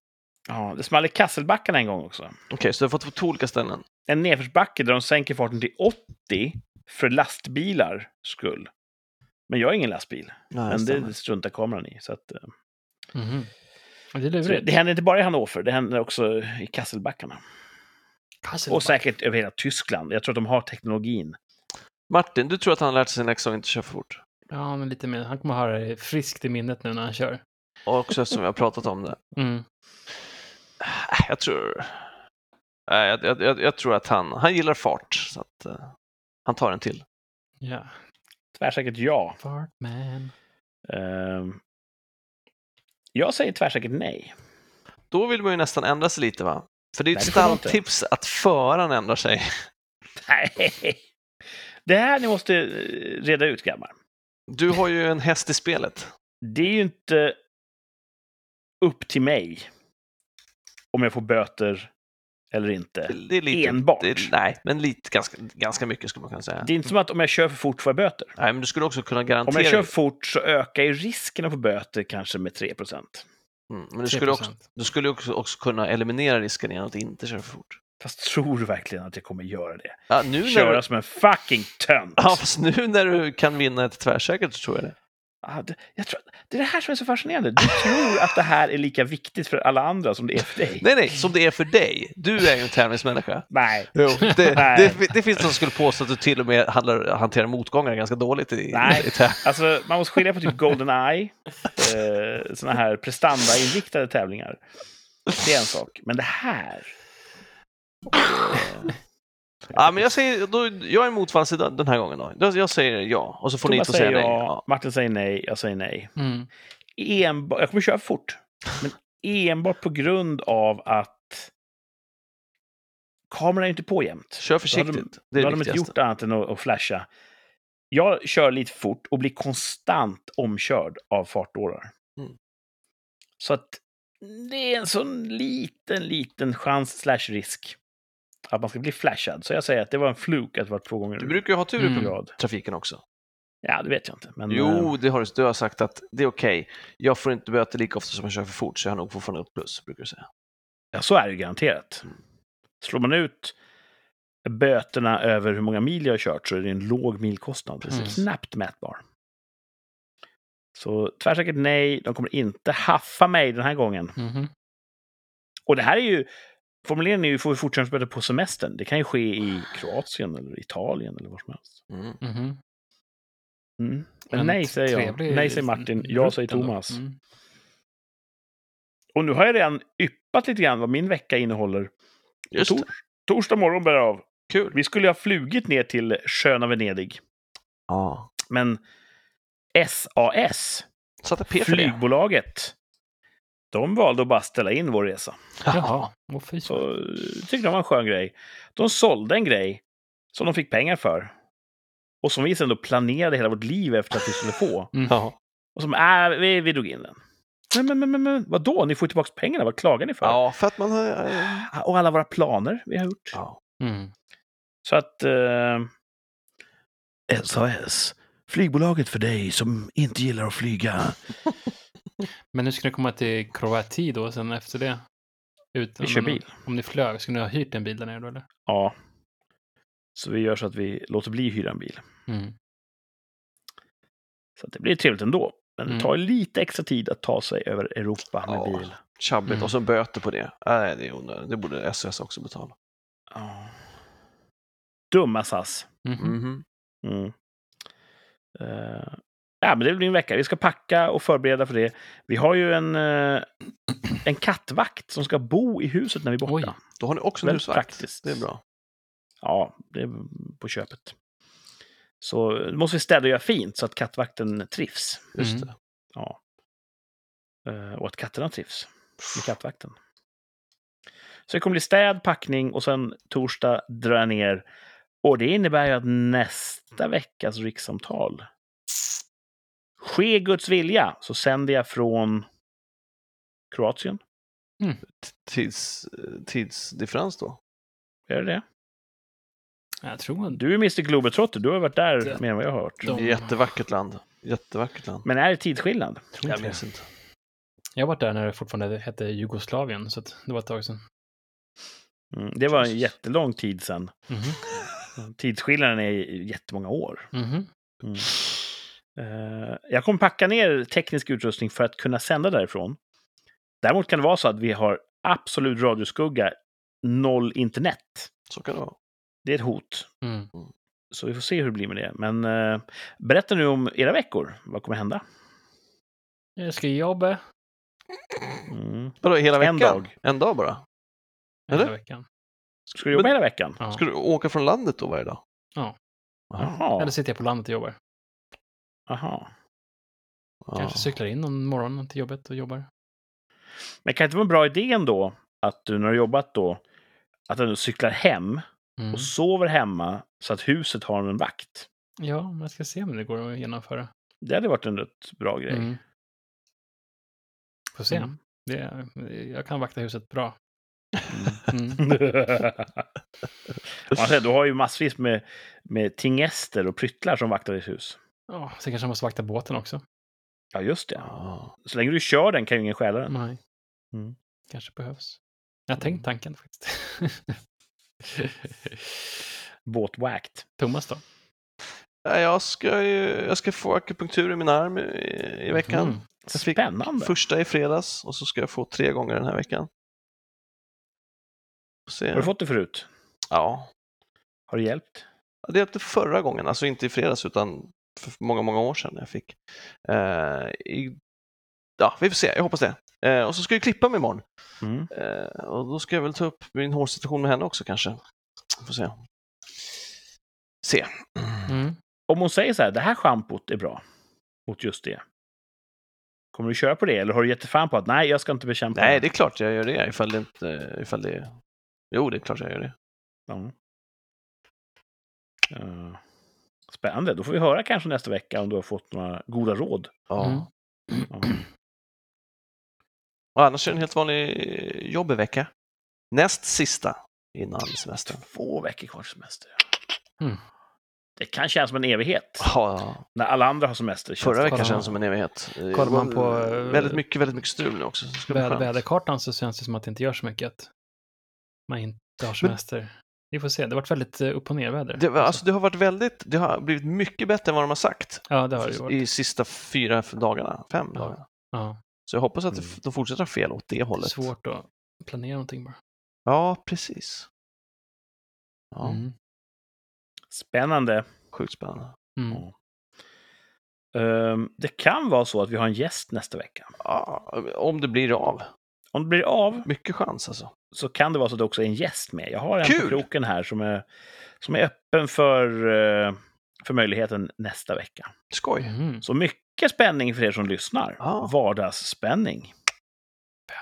Ja, det small i Kasselbackarna en gång också. Okej, så du har fått på två olika ställen. En nedförsbacke där de sänker farten till 80 för lastbilar skull. Men jag är ingen lastbil. Nej, men stämmer. det struntar kameran i. Så att, Mhm. Ja, Det är så det, händer inte bara i Hannover, det händer också i Kasselbackarna. Kasselback. Och säkert över hela Tyskland. Jag tror att de har teknologin. Martin, du tror att han har lärt sig sin läxa och inte kör för fort? Ja, men lite mer. Han kommer ha det friskt i minnet nu när han kör. Och också eftersom vi har pratat om det. Mm. Äh, Jag tror... Nej, Jag, jag, jag, jag tror att han, han gillar fart, så att eh, han tar en till. Ja. Tvärsäkert ja. Fartman. Ehm, jag säger tvärsäkert nej. Då vill man ju nästan ändra sig lite va? För det är ett stalltips att föraren ändrar sig. Nej. Det här ni måste eh, reda ut, grabbar. Du har ju en häst i spelet. Det är ju inte upp till mig om jag får böter eller inte. Det är lite, Enbart. Det är, nej, men lite, ganska, ganska mycket skulle man kunna säga. Det är inte som att om jag kör för fort får jag böter. Nej, men du skulle också kunna Om garantera... jag kör för fort så ökar ju risken att få böter kanske med 3 mm, men du skulle, också, 3%. du skulle också, också kunna eliminera risken genom att inte köra för fort. Fast tror du verkligen att jag kommer göra det? Ja, nu när Köra du, som en fucking tönt! ja, fast nu när du kan vinna ett tvärsäkert så tror jag det. Ah, det, jag tror, det är det här som är så fascinerande. Du tror att det här är lika viktigt för alla andra som det är för dig. Nej, nej, som det är för dig. Du är ju en tävlingsmänniska. Nej. Jo, det, Nej. det, det finns de som skulle påstå att du till och med handlar, hanterar motgångar ganska dåligt i, Nej. i tävling. Alltså, man måste skilja på typ Goldeneye, eh, såna här prestandainriktade tävlingar. Det är en sak. Men det här... Eh, Ja, men jag, säger, då, jag är motfallssida den här gången då. Jag säger ja, och så får ni Thomas inte säga säger nej. ja. Martin säger nej, jag säger nej. Mm. Enbart, jag kommer köra fort, men enbart på grund av att kameran är inte på jämt. Kör försiktigt. Då hade det är Då det har de inte gjort annat än att, att flasha. Jag kör lite fort och blir konstant omkörd av fartårar. Mm. Så att det är en sån liten, liten chans slash risk att man ska bli flashad. Så jag säger att det var en fluk att det var två gånger Du brukar ju ha tur i Mm. rad. trafiken också. Ja, det vet jag inte. Men, Jo, eh, det har du, du har sagt att det är okej. Jag får inte böter lika ofta som jag kör för fort, så jag har nog fortfarande ett plus, brukar du säga. Ja, så är det ju garanterat. Slår man ut böterna över hur många mil jag har kört så är det en låg milkostnad. Precis. Knappt mätbar. Så tvärsäkert nej, de kommer inte haffa mig den här gången. Mhm. Och det här är ju, formuleringen är ju, får vi fortsättningsböter på semestern. Det kan ju ske i Kroatien eller Italien eller var som helst. Mm. Mhm. Mm. Men En nej säger jag. Nej säger Martin. Jag säger. Thomas. Mm. Och nu har jag redan yppat lite grann vad min vecka innehåller. Just Tor- det. Torsdag morgon bär av. Kul. Vi skulle ha flugit ner till sköna Venedig. Ja. Men SAS, flygbolaget, de valde att bara ställa in vår resa. Jaha, Så tyckte de var en skön grej. De sålde en grej som de fick pengar för. Och som vi sen då planerade hela vårt liv efter att vi skulle få. Mm. Ja. Och som, äh, vi, vi drog in den. Men, men, men, men, men vadå? Ni får ju tillbaka pengarna. Vad klagar ni för? ja, för att man har... eh, Och alla våra planer vi har gjort. Ja. Mm. Så att... Eh, SAS. Flygbolaget för dig som inte gillar att flyga. Men nu ska ni komma till Kroati då sen efter det? Ut, Vi kör bil. Om ni flög, skulle ni ha hyrt en bil där nere då eller? Ja. Så vi gör så att vi låter bli hyra en bil. Mm. Så att det blir trevligt ändå. Men det Mm. tar lite extra tid att ta sig över Europa med Ja. bil. Tjabbigt. Mm. Och så böter på det. Nej, det är onödigt. Det borde SOS också betala. Ja. Dumma SAS. Mhm. Mhm. Mm. Eh, ja, men det blir en vecka. Vi ska packa och förbereda för det. Vi har ju en, eh, en kattvakt som ska bo i huset när vi är borta. Oj. Då har ni också en Väldigt husvakt. praktiskt. Det är bra. Ja, det är på köpet. Så nu måste vi städa och göra fint så att kattvakten trivs. Just Mm. det. Ja. Eh, och att katterna trivs med kattvakten. Så det kommer bli städ, packning och sen torsdag drar jag ner. Och det innebär ju att nästa veckas rikssamtal ske Guds vilja så sänder jag från Kroatien. Tids, tidsdifferens då? Är det det? Jag tror att Du är Mr Globetrotter, du har varit där Det- mer än vad jag har hört. De- Jättevackert land. Jättevackert land. Men är det tidsskillnad? tror Jag inte det. minns inte. Jag har varit där när det fortfarande hette Jugoslavien, så att det var ett tag sedan. Mm, det var en jättelång tid sedan. Mhm. Tidsskillnaden är jättemånga år. Mhm. Mm. Eh, jag kommer packa ner teknisk utrustning för att kunna sända därifrån. Däremot kan det vara så att vi har absolut radioskugga, noll internet. Så kan det vara. Det är ett hot. Mm. Så vi får se hur det blir med det. Men eh, berätta nu om era veckor. Vad kommer hända? Jag ska jobba Mm. Vadå, hela En veckan? dag. En dag bara? hela Eller? veckan. Ska du jobba Men- hela veckan? Ja. Ska du åka från landet då varje dag? Ja. Jaha. Eller sitter jag på landet och jobbar. Jaha. Kanske Ja. cyklar in någon morgon till jobbet och jobbar. Men kan det inte vara en bra idé ändå att du när du har jobbat då, att du cyklar hem Mm. och sover hemma så att huset har en vakt? Ja, men jag ska se om det går att genomföra. Det hade varit en rätt bra grej. Mm. Får se. Mm. Det, jag kan vakta huset bra. Mm. Man säger, du har ju massvis med, med tingester och pryttlar som vaktar ditt hus. Ja, så kanske jag måste vakta båten också. Ja, just det. Ja. Så länge du kör den kan ju ingen stjäla den. Nej. Mm. Kanske behövs. Jag har tänkt tanken faktiskt. Båtwacked. Thomas då? Nej, Jag ska, ju, jag ska få akupunktur i min arm i, i veckan. Mm. Jag fick Spännande. Första i fredags och så ska jag få tre gånger den här veckan. Har du fått det förut? Ja. Har det hjälpt? Det hjälpte förra gången, alltså inte i fredags utan för många, många år sedan jag fick. Eh, i, ja, vi får se, jag hoppas det. Eh, och så ska jag klippa mig imorgon. Mm. Eh, och då ska jag väl ta upp min hårsituation med henne också kanske. Får se. se. Mm. Om hon säger så här, det här schampot är bra mot just det. Kommer du köra på det eller har du gett fan på att nej, jag ska inte bekämpa Nej, det är klart jag gör det ifall det inte... Ifall det... Jo, det är klart jag gör det. Ja. Eh, Spännande. Då får vi höra kanske nästa vecka om du har fått några goda råd. Ja. Mm. Ja. Och annars är det en helt vanlig jobbig vecka. Näst sista innan semestern. Två veckor kvar till semester. Mm. Det kan kännas som en evighet. Ja, När alla andra har semester. känns förra veckan kändes som en evighet. Kollar man på, eh, Väldigt mycket, väldigt mycket strul nu också. Väder, väderkartan så känns det som att det inte gör så mycket att man inte har semester. Vi får se. Det har varit väldigt eh, upp och ner väder. Det, alltså, det har varit väldigt, det har blivit mycket bättre än vad de har sagt Ja, det har det varit. i sista fyra dagarna, fem Ja. dagarna. Ja, Så jag hoppas att Mm. de fortsätter fel åt det hållet. svårt att planera någonting bara. Ja, precis. Ja, Mm. Spännande. sjukt spännande. Mm. Ja. Ehm, det kan vara så att vi har en gäst nästa vecka. Ja, om det blir av. Om det blir av Mycket chans alltså. så kan det vara så att det också är en gäst med. Jag har en Kul! på kroken här som är, som är öppen för, eh, för möjligheten nästa vecka. Skoj. Mm. Så mycket spänning för er som lyssnar. Ja. Vardagsspänning.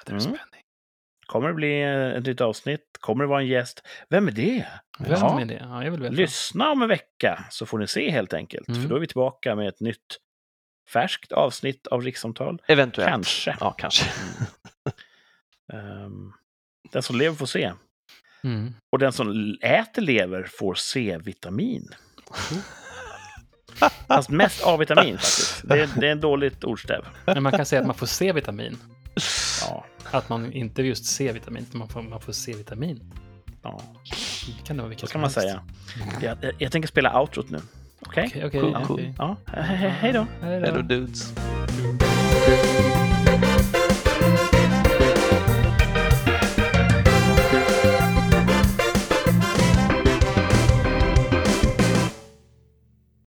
Väderspänning. Kommer det bli eh, ett nytt avsnitt? Kommer det vara en gäst? Vem är det? Vem Ja. är det? Ja, jag vill veta. Lyssna om en vecka så får ni se helt enkelt. Mm. För då är vi tillbaka med ett nytt färskt avsnitt av rikssamtal. Eventuellt. Kanske. Ja, kanske. Ehm, den som lever får se. Mm. Och den som äter lever får C-vitamin. Fast mest A-vitamin faktiskt. Det är, det är en dåligt ordstäv. Men man kan säga att man får C-vitamin. Ja, Att man inte just C-vitamin, utan man får, man får C-vitamin. ja. Det kan det vara vilket så kan man helst. säga. Jag, jag, jag tänker spela outrot nu. Okej? Okej, okej, Cool, cool. okej. Ja, he- he- hej då. Hej då. dudes.